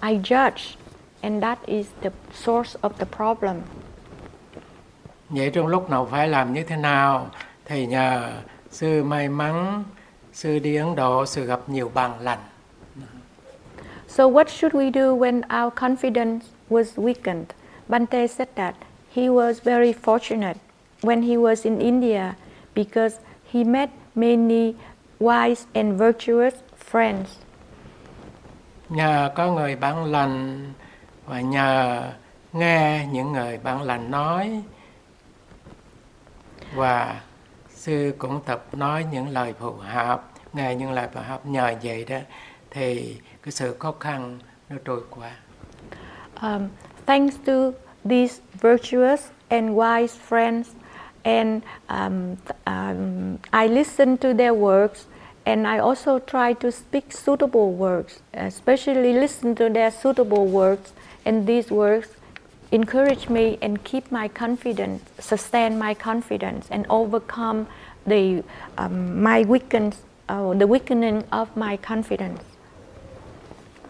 I judge and that is the source of the problem. Vậy trong lúc nào phải làm như thế nào thầy nhờ sư may mắn sư đi Ấn Độ sư gặp nhiều bằng lành So what should we do when our confidence was weakened? Bante said that he was very fortunate when he was in India because he met many wise and virtuous friends. Nhờ có người bạn lành và nhờ nghe những người bạn lành nói và sư cũng tập nói những lời phù hợp, nghe những lời phù hợp nhờ vậy đó thì cái sự khó khăn nó trôi qua. Um, thanks to these virtuous and wise friends, and um, um, I listen to their works, and I also try to speak suitable words, especially listen to their suitable words, and these words encourage me and keep my confidence, sustain my confidence, and overcome the um, my weakness, uh, the weakening of my confidence.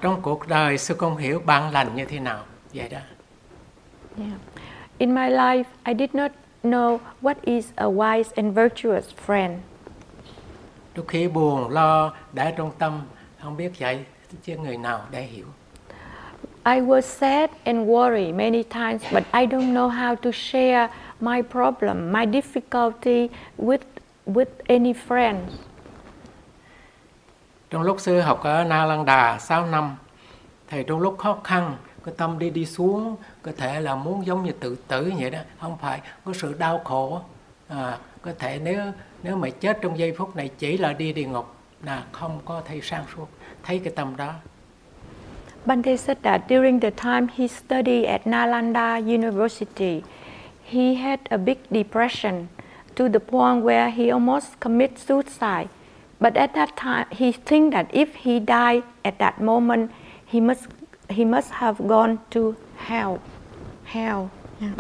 Trong cuộc đời sư không hiểu bạn lành như thế nào vậy đó yeah. in my life I did not know what is a wise and virtuous friend đôi khi buồn lo để trong tâm không biết dạy chứ người nào để hiểu I was sad and worried many times, but I don't know how to share my problem, my difficulty with with any friends. Trong lúc sư học ở Na Lan Đà 6 năm, thì trong lúc khó khăn, cái tâm đi đi xuống, có thể là muốn giống như tự tử vậy đó, không phải có sự đau khổ. À, có thể nếu nếu mà chết trong giây phút này chỉ là đi địa ngục là không có thấy sang suốt, thấy cái tâm đó. Bante said that during the time he studied at Nalanda University, he had a big depression to the point where he almost committed suicide. But at that time, he think that if he died at that moment, he must he must have gone to hell. Hell. Yeah.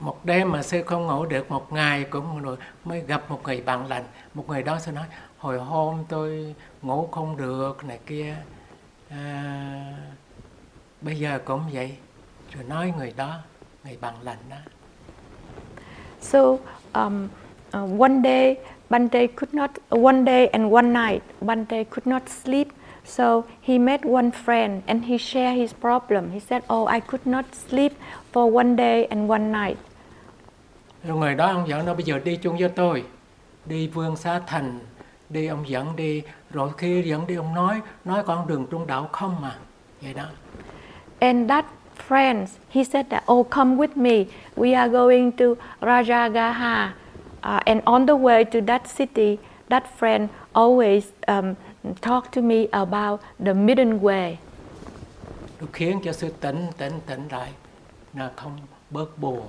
Một đêm mà sư không ngủ được một ngày cũng rồi mới gặp một người bạn lành. Một người đó sư nói hồi hôm tôi ngủ không được này kia. À, bây giờ cũng vậy. Rồi nói người đó, người bạn lành đó. So um, uh, one day Bante could not, one day and one night, Bante could not sleep So he met one friend and he shared his problem. He said, Oh, I could not sleep for one day and one night. Rồi người đó ông dẫn nó bây giờ đi chung với tôi, đi vương xá thành, đi ông dẫn đi, rồi khi dẫn đi ông nói, nói con đường trung đạo không mà, vậy đó. And that friend, he said that, Oh, come with me. We are going to Rajagaha. Uh, and on the way to that city, that friend always um, talk to me about the middle way. Nó khiến cho sự tỉnh tỉnh tỉnh lại, là không bớt buồn.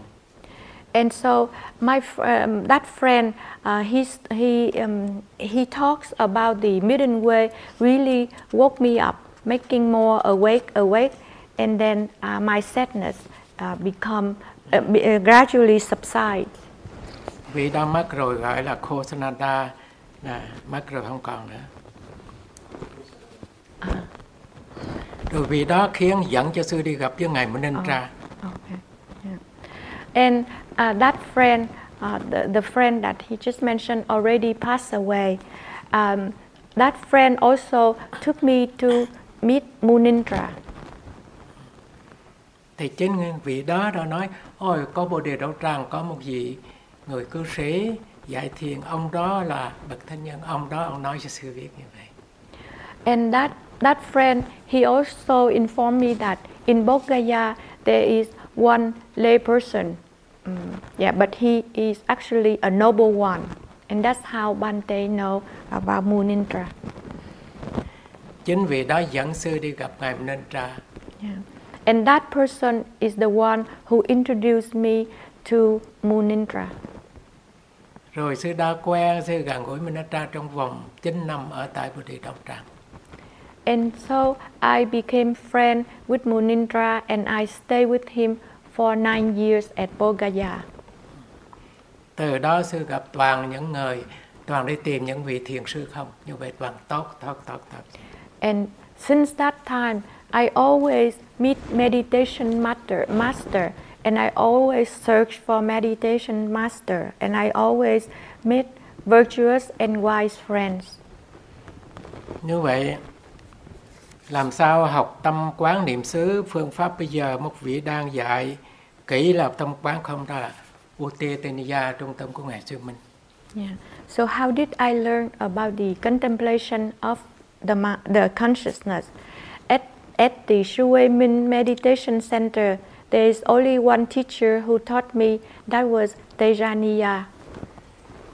And so my um, that friend, uh, he's, he um, he talks about the middle way. Really woke me up, making more awake, awake, and then uh, my sadness uh, become uh, uh, gradually subside. Vị đó mất rồi gọi là Khosanada, là mất rồi không còn nữa. Rồi vị đó khiến dẫn cho sư đi gặp với ngài Munintra. Okay. Yeah. And uh, that friend, uh, the, the friend that he just mentioned already passed away. Um, that friend also took me to meet Munindra. Thì chính vị đó đã nói, ôi có Bồ Đề Đậu Tràng có một vị người cư sĩ dạy thiền, ông đó là bậc thánh nhân, ông đó ông nói cho sư biết như vậy. And that, that friend, he also informed me that in Bodh Gaya there is one lay person. Mm, yeah, but he is actually a noble one. And that's how Bante know about Munindra. Chính vị đó dẫn sư đi gặp ngài Munintra. Yeah. And that person is the one who introduced me to Munindra. Rồi sư đã quen, sư gần gũi Munintra trong vòng 9 năm ở tại Bồ Đề Đậu Tràng. And so I became friend with Munindra and I stayed with him for nine years at Bodh Từ đó sư gặp toàn những người, toàn đi tìm những vị thiền sư không. Như vậy toàn tốt, tốt, tốt, tốt. And since that time, I always meet meditation master, master, and I always search for meditation master, and I always meet virtuous and wise friends. Như vậy, làm sao học tâm quán niệm xứ phương pháp bây giờ một vị đang dạy kỹ là tâm quán không đó là Uttetaniya trung tâm của ngài sư Minh. Yeah. So how did I learn about the contemplation of the the consciousness? At at the Shui Min Meditation Center, there is only one teacher who taught me. That was Tejaniya.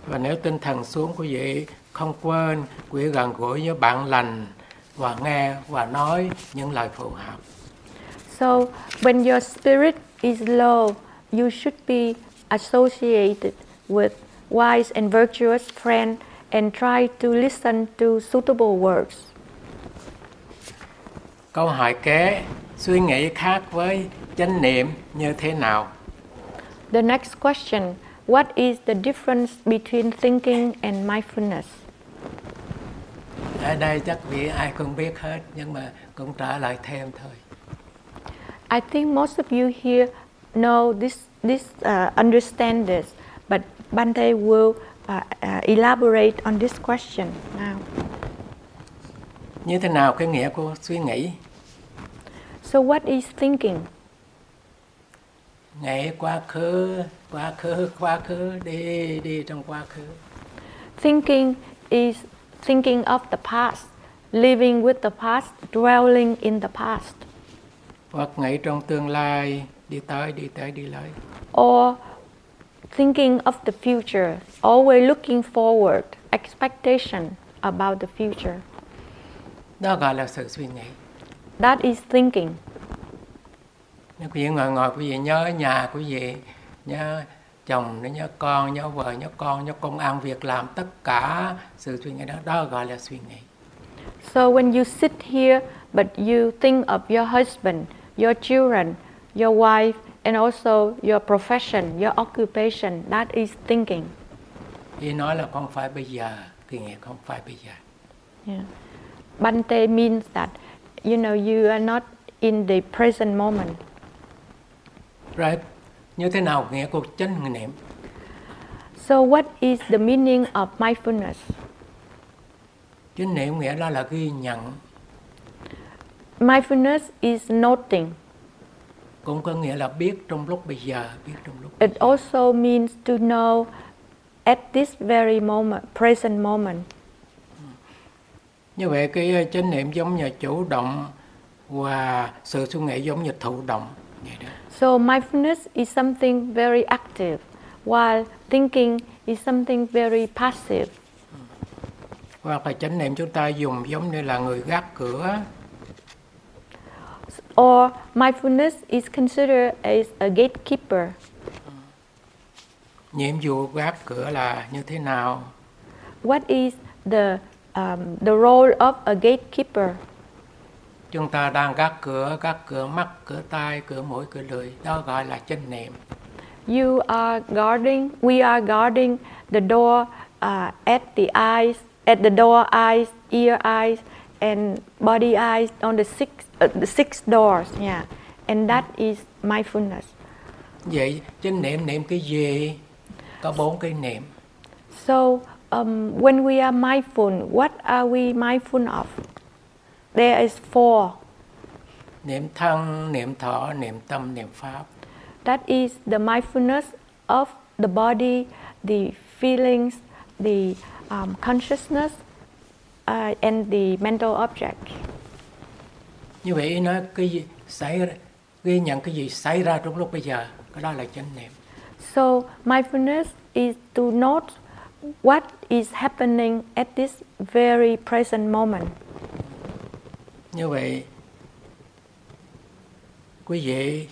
Và nếu tinh thần xuống quý vị không quên quý gần gũi với bạn lành và nghe và nói những lời phù hợp. So when your spirit is low, you should be associated with wise and virtuous friends and try to listen to suitable words. Câu hỏi kế, suy nghĩ khác với chánh niệm như thế nào? The next question What is the difference between thinking and mindfulness? Ở đây chắc vị ai cũng biết hết nhưng mà cũng trả lời thêm thôi. I think most of you here know this, this uh, understand this, but Bante will uh, uh, elaborate on this question now. Như thế nào cái nghĩa của suy nghĩ? So, what is thinking? Nghĩ quá khứ, quá khứ, quá khứ, đi, đi trong quá khứ. Thinking is thinking of the past, living with the past, dwelling in the past, Hoặc nghĩ trong tương lai, đi tới, đi tới, đi tới. or thinking of the future, always looking forward, expectation about the future. Đó gọi là sự suy nghĩ. That is thinking. Nếu quý vị ngồi ngồi quý vị nhớ nhà quý vị, nhớ chồng, nhớ con, nhớ vợ, nhớ con, nhớ công ăn việc làm, tất cả sự suy nghĩ đó, đó gọi là suy nghĩ. So when you sit here, but you think of your husband, your children, your wife, and also your profession, your occupation, that is thinking. Khi nói là không phải bây giờ, thì nghĩa không phải bây giờ. Yeah. Bante means that you know you are not in the present moment. Rồi, như thế nào nghĩa của chánh niệm? So what is the meaning of mindfulness? Chánh niệm nghĩa đó là ghi nhận Mindfulness is noting. cũng có nghĩa là biết trong lúc bây giờ biết trong lúc It also means to know at this very moment, present moment. như vậy cái ờ, chánh niệm giống như chủ động và sự suy nghĩ giống như thụ động vậy đó So mindfulness is something very active, while thinking is something very passive. hoặc là chánh niệm chúng ta dùng giống như là người gác cửa Or mindfulness is considered as a gatekeeper. nhiệm vụ gác cửa là như thế nào What is the um, the role of a gatekeeper? Chúng ta đang gác cửa gác cửa mắt cửa tai cửa mũi cửa lưỡi đó gọi là chánh niệm You are guarding. We are guarding the door uh, at the eyes, at the door eyes, ear eyes, and body eyes on the six uh, the six doors. Yeah, and that is mindfulness. vậy chánh niệm niệm cái gì có bốn cái niệm So um, when we are mindful, what are we mindful of? There is four. niệm thân niệm thọ niệm tâm niệm pháp That is the mindfulness of the body, the feelings, the um, consciousness, uh, and the mental object. như vậy nó cái gì xảy ra ghi nhận cái gì xảy ra trong lúc bây giờ cái đó là chánh niệm So mindfulness is to note what is happening at this very present moment. Như vậy quý vị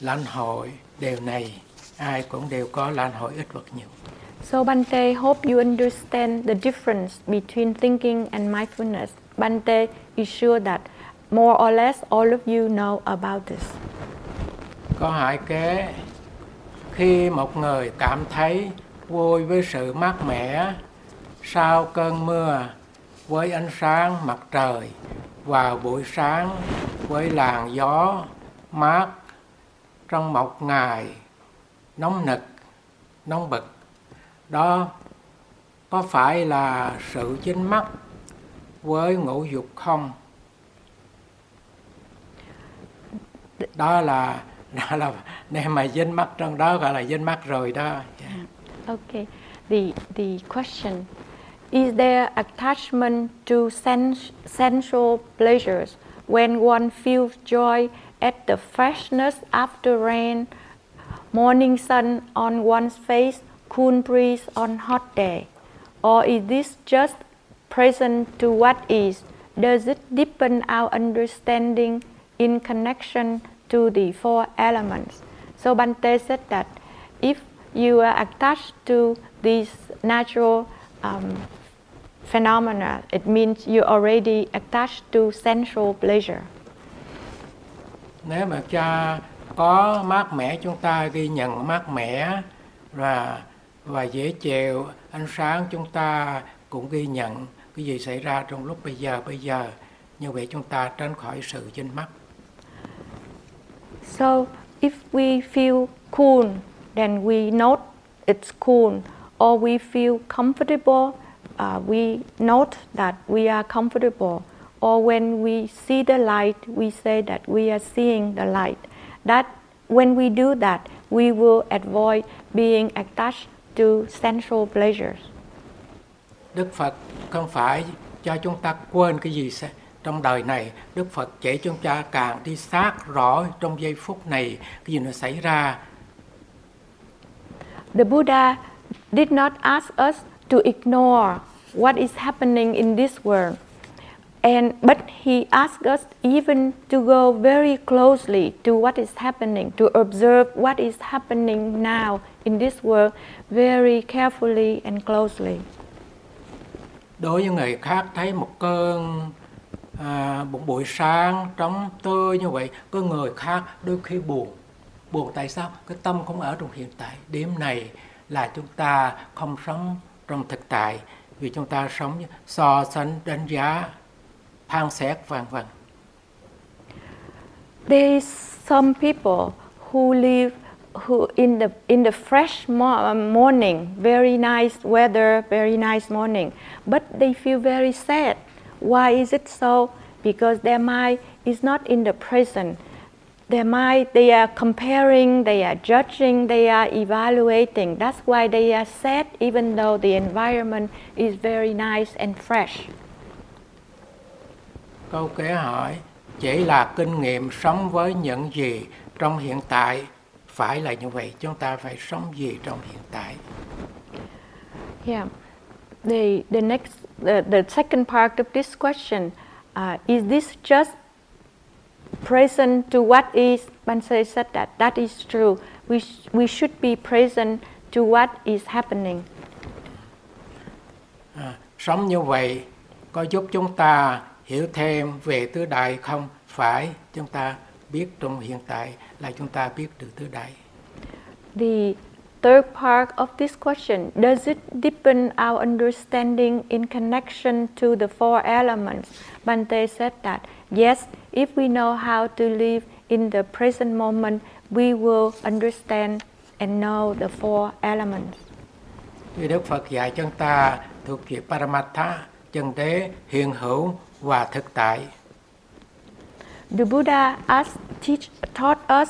lãnh hội điều này ai cũng đều có lãnh hội ít hoặc nhiều So Bante, hope you understand the difference between thinking and mindfulness. Bante is sure that more or less all of you know about this. có hải kế khi một người cảm thấy vui với sự mát mẻ sau cơn mưa với ánh sáng mặt trời vào buổi sáng với làn gió mát, trong một ngày nóng nực, nóng bực đó có phải là sự chính mắt với ngũ dục không đó là đó là, nếu mà dính mắt trong đó gọi là dính mắt rồi đó yeah. Okay. The the question is there attachment to sens- sensual pleasures when one feels joy at the freshness after rain, morning sun on one's face, cool breeze on hot day? Or is this just present to what is? Does it deepen our understanding in connection to the four elements? So Bante said that if you are attached to these natural um, phenomena, it means you're already attached to sensual pleasure. nếu mà cha có mát mẻ chúng ta ghi nhận mát mẻ và và dễ chịu ánh sáng chúng ta cũng ghi nhận cái gì xảy ra trong lúc bây giờ bây giờ. Như vậy chúng ta tránh khỏi sự dính mắc. So if we feel cool, then we note it's cool, or we feel comfortable, uh, we note that we are comfortable. Or when we see the light, we say that we are seeing the light. That when we do that, we will avoid being attached to sensual pleasures. Đức Phật không phải cho chúng ta quên cái gì sẽ- trong đời này Đức Phật chỉ chúng ta càng đi sát rõ trong giây phút này cái gì nó xảy ra The Buddha did not ask us to ignore what is happening in this world. And but he asked us even to go very closely to what is happening, to observe what is happening now in this world very carefully and closely. đối với người khác thấy một cơn à, một buổi sáng trống tươi như vậy có người khác đôi khi buồn buồn tại sao cái tâm không ở trong hiện tại điểm này là chúng ta không sống trong thực tại vì chúng ta sống so sánh đánh giá phán xét vân vân There is some people who live who in the in the fresh morning, very nice weather, very nice morning, but they feel very sad. Why is it so? Because their mind is not in the present. Their mind, they are comparing, they are judging, they are evaluating. That's why they are sad, even though the environment is very nice and fresh. Câu kế hỏi chỉ là kinh nghiệm sống với những gì trong hiện tại phải là như vậy chúng ta phải sống gì trong hiện tại yeah the the next the, the second part of this question uh, is this just present to what is Bansay said that that is true we sh- we should be present to what is happening à, sống như vậy có giúp chúng ta hiểu thêm về tứ đại không phải chúng ta biết trong hiện tại là chúng ta biết được tứ đại. The third part of this question does it deepen our understanding in connection to the four elements? Bante said that yes, if we know how to live in the present moment, we will understand and know the four elements. Vì Đức Phật dạy chúng ta thuộc về Paramatha, chân đế hiện hữu và thực tại. The Buddha asked, teach, taught us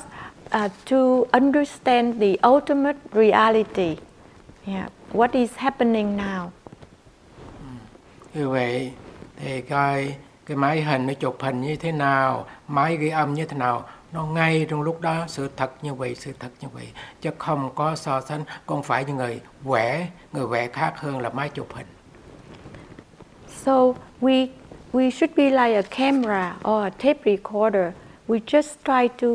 uh, to understand the ultimate reality. Yeah, what is happening now? Như vậy thì coi cái máy hình nó chụp hình như thế nào, máy ghi âm như thế nào, nó ngay trong lúc đó sự thật như vậy, sự thật như vậy, chứ không có so sánh, không phải như người vẽ, người vẽ khác hơn là máy chụp hình. So we we should be like a camera or a tape recorder. We just try to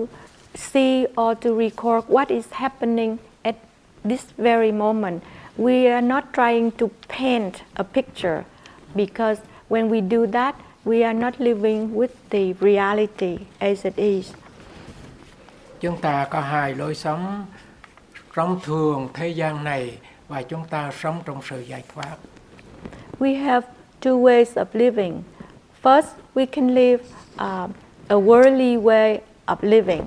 see or to record what is happening at this very moment. We are not trying to paint a picture because when we do that, we are not living with the reality as it is. Chúng ta có hai lối sống, sống thường thế gian này và chúng ta sống trong sự giải thoát. We have two ways of living. First, we can live uh, a worldly way of living,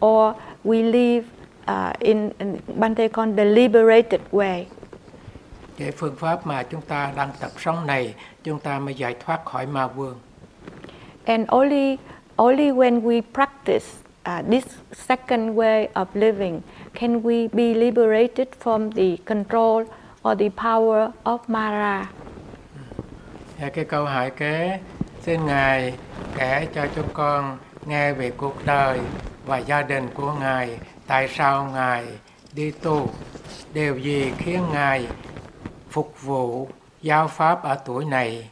or we live uh, in, in Bante called the liberated way. Cái phương pháp mà chúng ta đang tập sống này, chúng ta mới giải thoát khỏi ma vương. And only, only when we practice uh, this second way of living can we be liberated from the control or the power of Mara. Cái câu hỏi kế xin ngài kể cho chúng con nghe về cuộc đời và gia đình của ngài tại sao ngài đi tu điều gì khiến ngài phục vụ giáo pháp ở tuổi này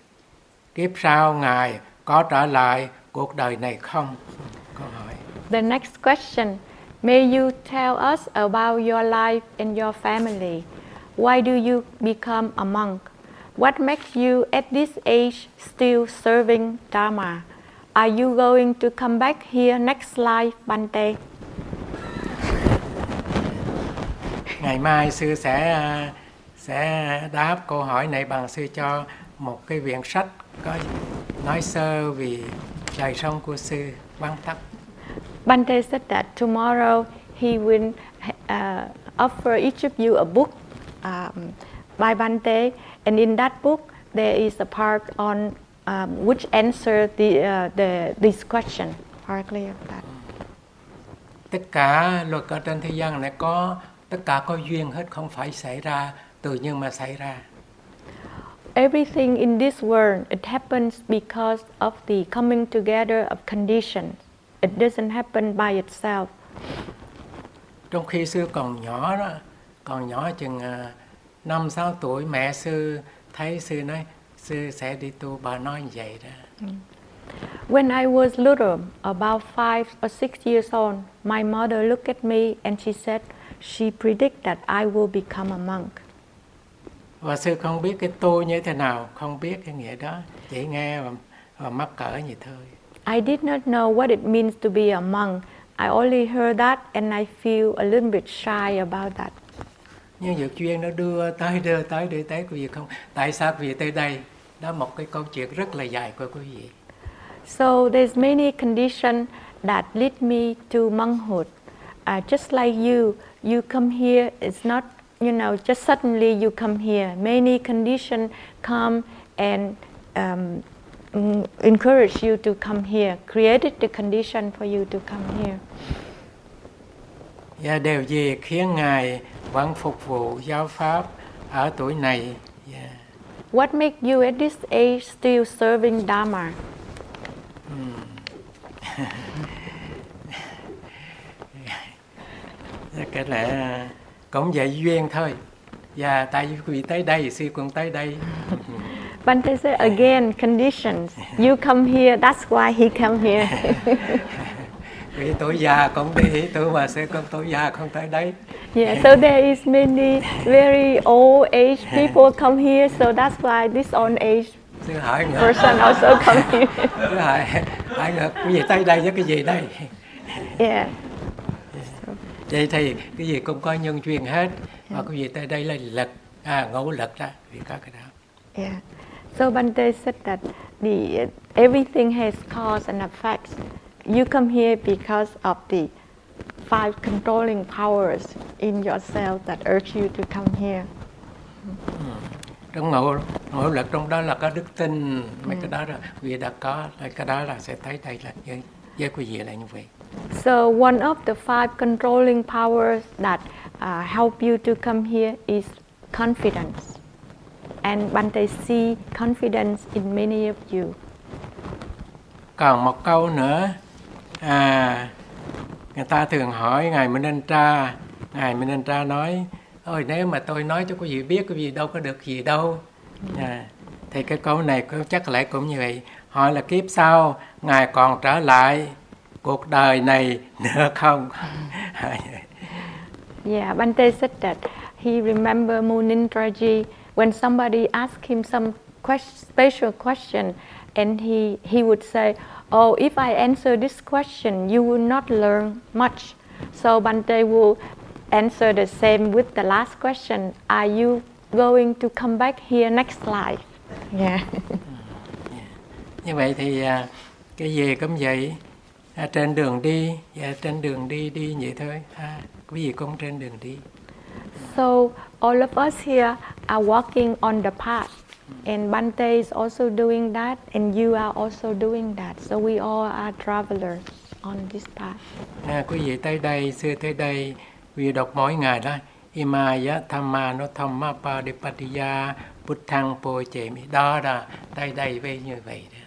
kiếp sau ngài có trở lại cuộc đời này không câu hỏi The next question May you tell us about your life and your family. Why do you become a monk? What makes you at this age still serving Dharma? Are you going to come back here next life, Bante? ngày mai sư sẽ sẽ đáp câu hỏi này bằng sư cho một cái viện sách có nói sơ về đời sống của sư vắn tắt Bante said that tomorrow he will uh, offer each of you a book um, by Bante, and in that book there is a part on um, which answer the, uh, the this question. Partly of that. tất cả luật ở trên thế gian này có tất cả có duyên hết không phải xảy ra tự nhiên mà xảy ra Everything in this world it happens because of the coming together of conditions. It doesn't happen by itself. trong khi sư còn nhỏ đó còn nhỏ chừng à, năm sáu tuổi mẹ sư thấy sư nói sư sẽ đi tu bà nói như vậy đó When I was little, about five or six years old, my mother looked at me and she said she predicted that I will become a monk. Và sư không biết cái tu như thế nào không biết cái nghĩa đó chỉ nghe và, và mắc cỡ vậy thôi I did not know what it means to be a monk. I only heard that and I feel a little bit shy about that. nhưng việc duyên nó đưa tới đưa tới đưa tới quý vị không tại sao quý vị tới đây đó một cái câu chuyện rất là dài của quý vị So there's many conditions that lead me to monkhood. Uh, just like you, you come here. It's not, you know, just suddenly you come here. Many conditions come and um, mm, encouraged you to come here, created the condition for you to come here. Và điều gì khiến Ngài vẫn phục vụ giáo pháp ở tuổi này? Yeah. What makes you at this age still serving Dharma? Cái lẽ cũng vậy duyên thôi. Và tại vì quý vị tới đây, sư cũng tới đây. Bante said again, conditions. You come here, that's why he come here. Vì tuổi già cũng đi, tuổi mà sư cũng tuổi già không tới đấy. yeah, so there is many very old age people come here, so that's why this old age Sư hỏi ngược, person also come here. sư hỏi, hỏi ngược, quý vị tới đây với cái gì đây? yeah. Vậy thì cái gì cũng có nhân duyên hết. Mà quý vị tới đây là lực, à, ngũ lực đó, vì có cái đó. Yeah. So Bante said that the everything has cause and effects. You come here because of the five controlling powers in yourself that urge you to come here. trong ngộ ngộ lực trong đó là có đức tin mấy cái đó là vị đã có cái đó là sẽ thấy đây là với, với quý vị là như vậy So one of the five controlling powers that uh, help you to come here is confidence. And Bante see confidence in many of you. còn một câu nữa. À người ta thường hỏi ngài Minh Anh Tra ngài Minh Anh Tra nói ôi nếu mà tôi nói cho quý vị biết quý vị đâu có được gì đâu. À, thì cái câu này cũng chắc lẽ cũng như vậy. Hỏi là kiếp sau ngài còn trở lại cuộc đời này nữa không Yeah, Bante said that he remember Munindraji when somebody asked him some quest- special question, and he he would say, "Oh, if I answer this question, you will not learn much." So Bante will answer the same with the last question: Are you going to come back here next life? Yeah. như vậy thì à, cái gì cũng vậy à, trên đường đi dạ, trên đường đi đi vậy thôi. À, quý vị cũng trên đường đi. So all of us here are walking on the path, and Bante is also doing that, and you are also doing that. So we all are travelers on this path. à, quý vị tới đây xưa tới đây quý vị đọc mỗi ngày đó. Imaya Thamma No Thamma Padipatiya Buddhang Po Chemi đó là tới đây với như vậy đó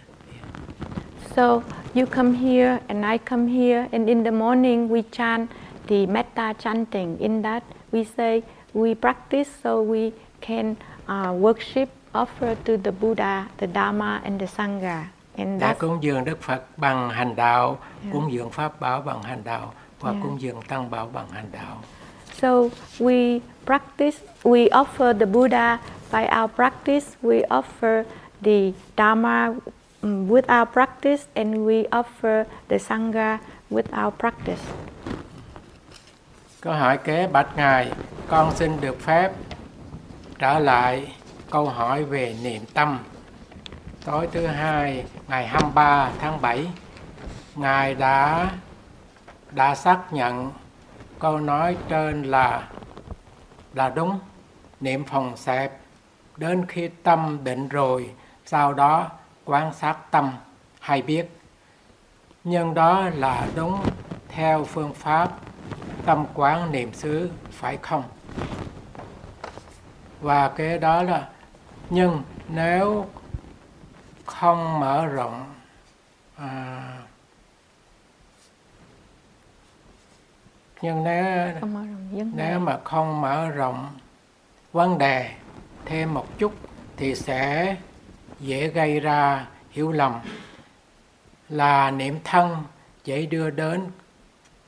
So you come here, and I come here, and in the morning we chant the metta chanting. In that we say we practice so we can uh, worship, offer to the Buddha, the Dharma, and the Sangha. And đã cúng dường Đức Phật bằng hành đạo cúng dường Pháp bảo bằng hành đạo và Yeah. cúng dường Tăng bảo bằng hành đạo So we practice, we offer the Buddha by our practice, we offer the Dharma Mm, with our practice, and we offer the Sangha with our practice. Câu hỏi kế bạch Ngài, con xin được phép trả lại câu hỏi về niệm tâm. Tối thứ hai, ngày 23 tháng 7, Ngài đã đã xác nhận câu nói trên là là đúng. Niệm phòng xẹp đến khi tâm định rồi, sau đó quan sát tâm hay biết. Nhưng đó là đúng theo phương pháp tâm quán niệm xứ phải không và cái đó là nhưng nếu không mở rộng à, nhưng nếu rộng nếu mà không mở rộng vấn đề thêm một chút thì sẽ dễ gây ra hiểu lầm, là niệm thân chỉ đưa đến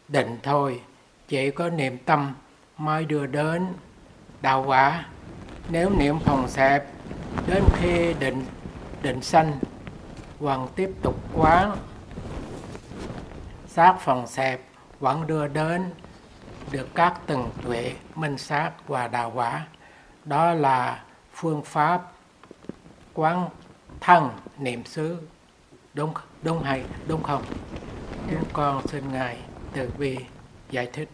định thôi, chỉ có niệm tâm mới đưa đến đạo quả. Nếu niệm phòng xẹp, đến khi định định sanh vẫn tiếp tục quán. Sát phòng xẹp vẫn đưa đến được các từng tuệ minh sát và đạo quả. Đó là phương pháp quán niệm xứ đúng đúng hay đúng không chúng con xin ngài từ bi giải thích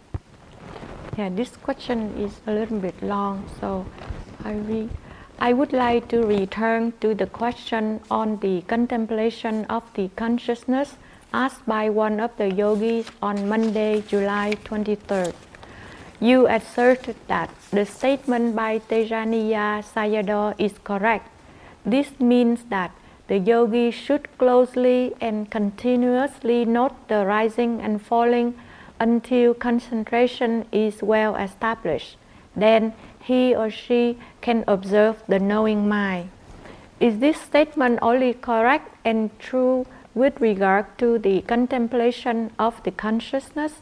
Yeah, this question is a little bit long, so I read. I would like to return to the question on the contemplation of the consciousness asked by one of the yogis on Monday, July 23rd. You asserted that the statement by Tejaniya Sayadaw is correct. This means that the yogi should closely and continuously note the rising and falling until concentration is well established. Then he or she can observe the knowing mind. Is this statement only correct and true with regard to the contemplation of the consciousness?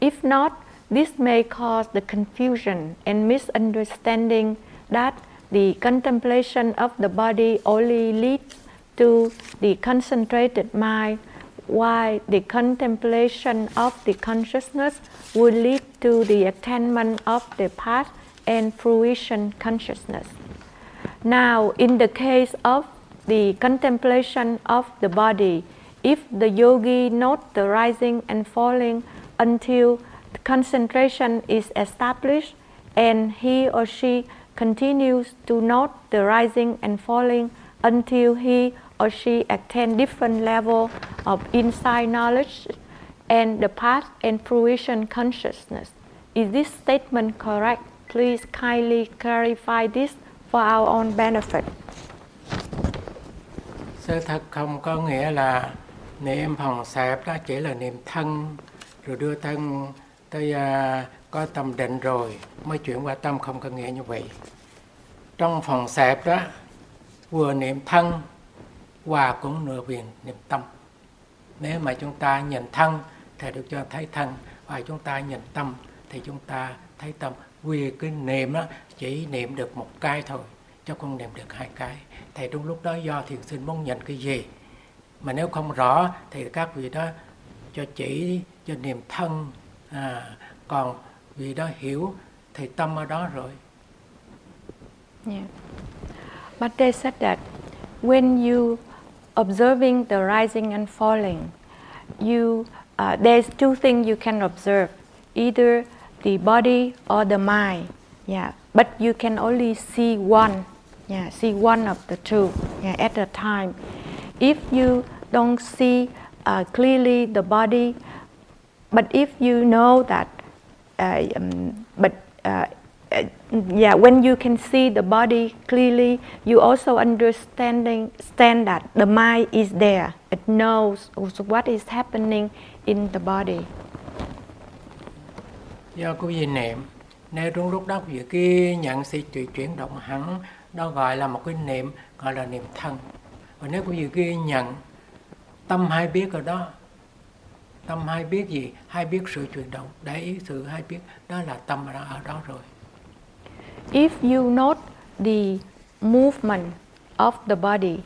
If not, this may cause the confusion and misunderstanding that the contemplation of the body only leads to the concentrated mind, while the contemplation of the consciousness would lead to the attainment of the path and fruition consciousness. Now, in the case of the contemplation of the body, if the yogi notes the rising and falling until concentration is established and he or she continues to note the rising and falling until he or she attain different level of insight knowledge and the path and fruition consciousness. Is this statement correct? Please kindly clarify this for our own benefit. Sơ thật không có nghĩa là niệm phòng xẹp đó chỉ là niệm thân rồi đưa thân tới uh, có tâm định rồi mới chuyển qua tâm không có nghĩa như vậy. Trong phòng xẹp đó vừa niệm thân và cũng nửa viền niệm tâm. Nếu mà chúng ta nhìn thân thì được cho thấy thân và chúng ta nhìn tâm thì chúng ta thấy tâm vì cái niệm đó chỉ niệm được một cái thôi cho con niệm được hai cái thì trong lúc đó do thiền sinh muốn nhận cái gì mà nếu không rõ thì các vị đó cho chỉ cho niệm thân à, còn vì đó hiểu thì tâm ở đó rồi yeah. But they said that when you observing the rising and falling, you uh, there's two things you can observe, either the body or the mind. Yeah, but you can only see one. Yeah, see one of the two yeah, at a time. If you don't see uh, clearly the body, but if you know that, uh, um, but uh, uh, yeah, when you can see the body clearly, you also understanding stand that the mind is there. It knows what is happening in the body. do quý vị niệm nếu trong lúc đó quý vị cái nhận sự chuyển chuyển động hẳn đó gọi là một cái niệm gọi là niệm thân và nếu quý vị ghi nhận tâm hay biết ở đó tâm hay biết gì? Hay biết sự chuyển động. Để ý sự hay biết đó là tâm ở ở đó rồi. If you note the movement of the body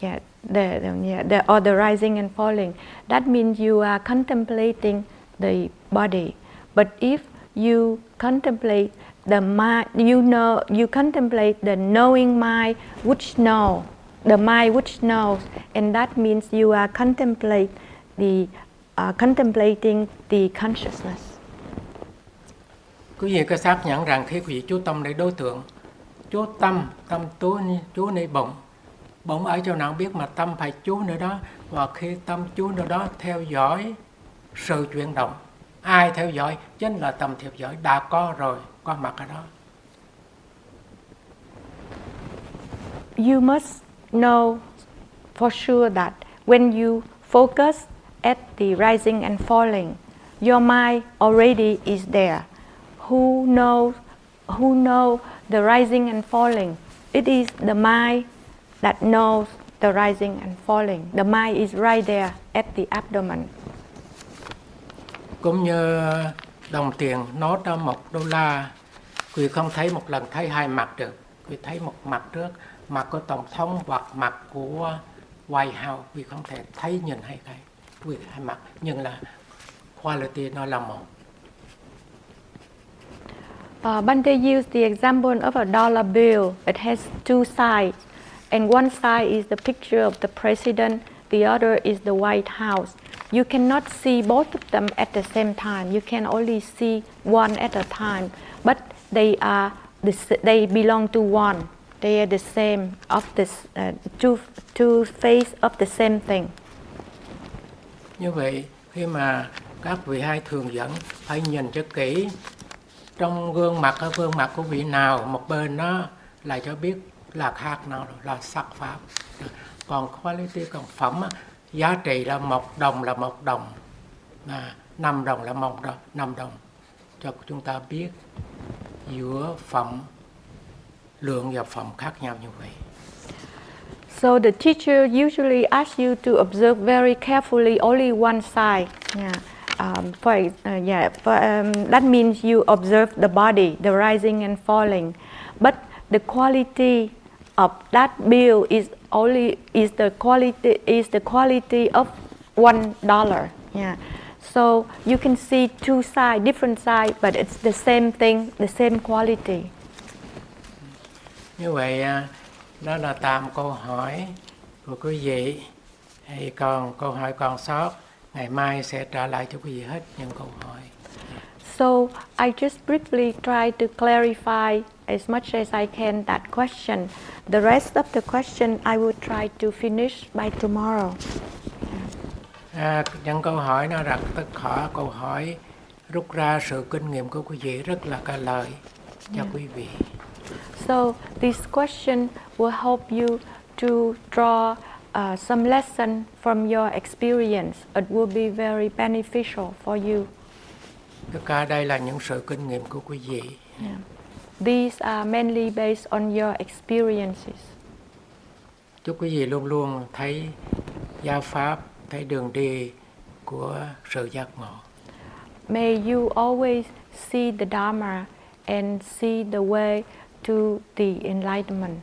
yeah the, the, yeah, the or the rising and falling that means you are contemplating the body. But if you contemplate the mind, you know, you contemplate the knowing mind which know, the mind which knows, and that means you are contemplate the uh, contemplating the consciousness. Quý vị có xác nhận rằng khi quý vị chú tâm đến đối tượng, chú tâm, tâm chú, chú nơi bụng, bụng ở chỗ nào biết mà tâm phải chú nữa đó, và khi tâm chú nữa đó theo dõi sự chuyển động ai theo dõi? Chính là tâm theo dõi. Đã có rồi có mặt ở đó. You must know for sure that when you focus at the rising and falling. Your mind already is there. Who knows who know the rising and falling? It is the mind that knows the rising and falling. The mind is right there at the abdomen. Cũng như đồng tiền nó đó một đô la, quý không thấy một lần thấy hai mặt được. Quý thấy một mặt trước, mặt của tổng thống hoặc mặt của White House, quý không thể thấy, nhìn hay thấy. Quý hai mặt nhưng là quality nó là một Uh, Bante used the example of a dollar bill. It has two sides, and one side is the picture of the president, the other is the White House. you cannot see both of them at the same time. You can only see one at a time, but they are they belong to one. They are the same of the uh, two two face of the same thing. Như vậy khi mà các vị hai thường dẫn phải nhìn cho kỹ trong gương mặt ở gương mặt của vị nào một bên nó là cho biết là khác nào là sắc pháp. Còn quality còn phẩm giá trị là một đồng là một đồng. À, năm đồng là một đồng năm đồng. Cho chúng ta biết giữa phẩm lượng và phẩm khác nhau như vậy. So the teacher usually asks you to observe very carefully only one side. Yeah. Um, for uh, yeah, for, um, that means you observe the body, the rising and falling, but the quality of that bill is only is the quality is the quality of one dollar. Yeah. So you can see two sides, different sides, but it's the same thing, the same quality. như vậy à, đó là tạm câu hỏi của quý vị thì còn câu hỏi còn sót ngày mai sẽ trả lại cho quý vị hết những câu hỏi So I just briefly try to clarify as much as I can that question. The rest of the question I will try to finish by tomorrow. à, những câu hỏi nó rất tất khó câu hỏi rút ra sự kinh nghiệm của quý vị rất là có lợi cho quý vị So this question will help you to draw uh, some lesson from your experience. It will be very beneficial for you. tất cả đây là những sự kinh nghiệm của quý vị Yeah. These are mainly based on your experiences. chúc quý vị luôn luôn thấy gia pháp thấy đường đi của sự giác ngộ May you always see the Dharma and see the way to the enlightenment.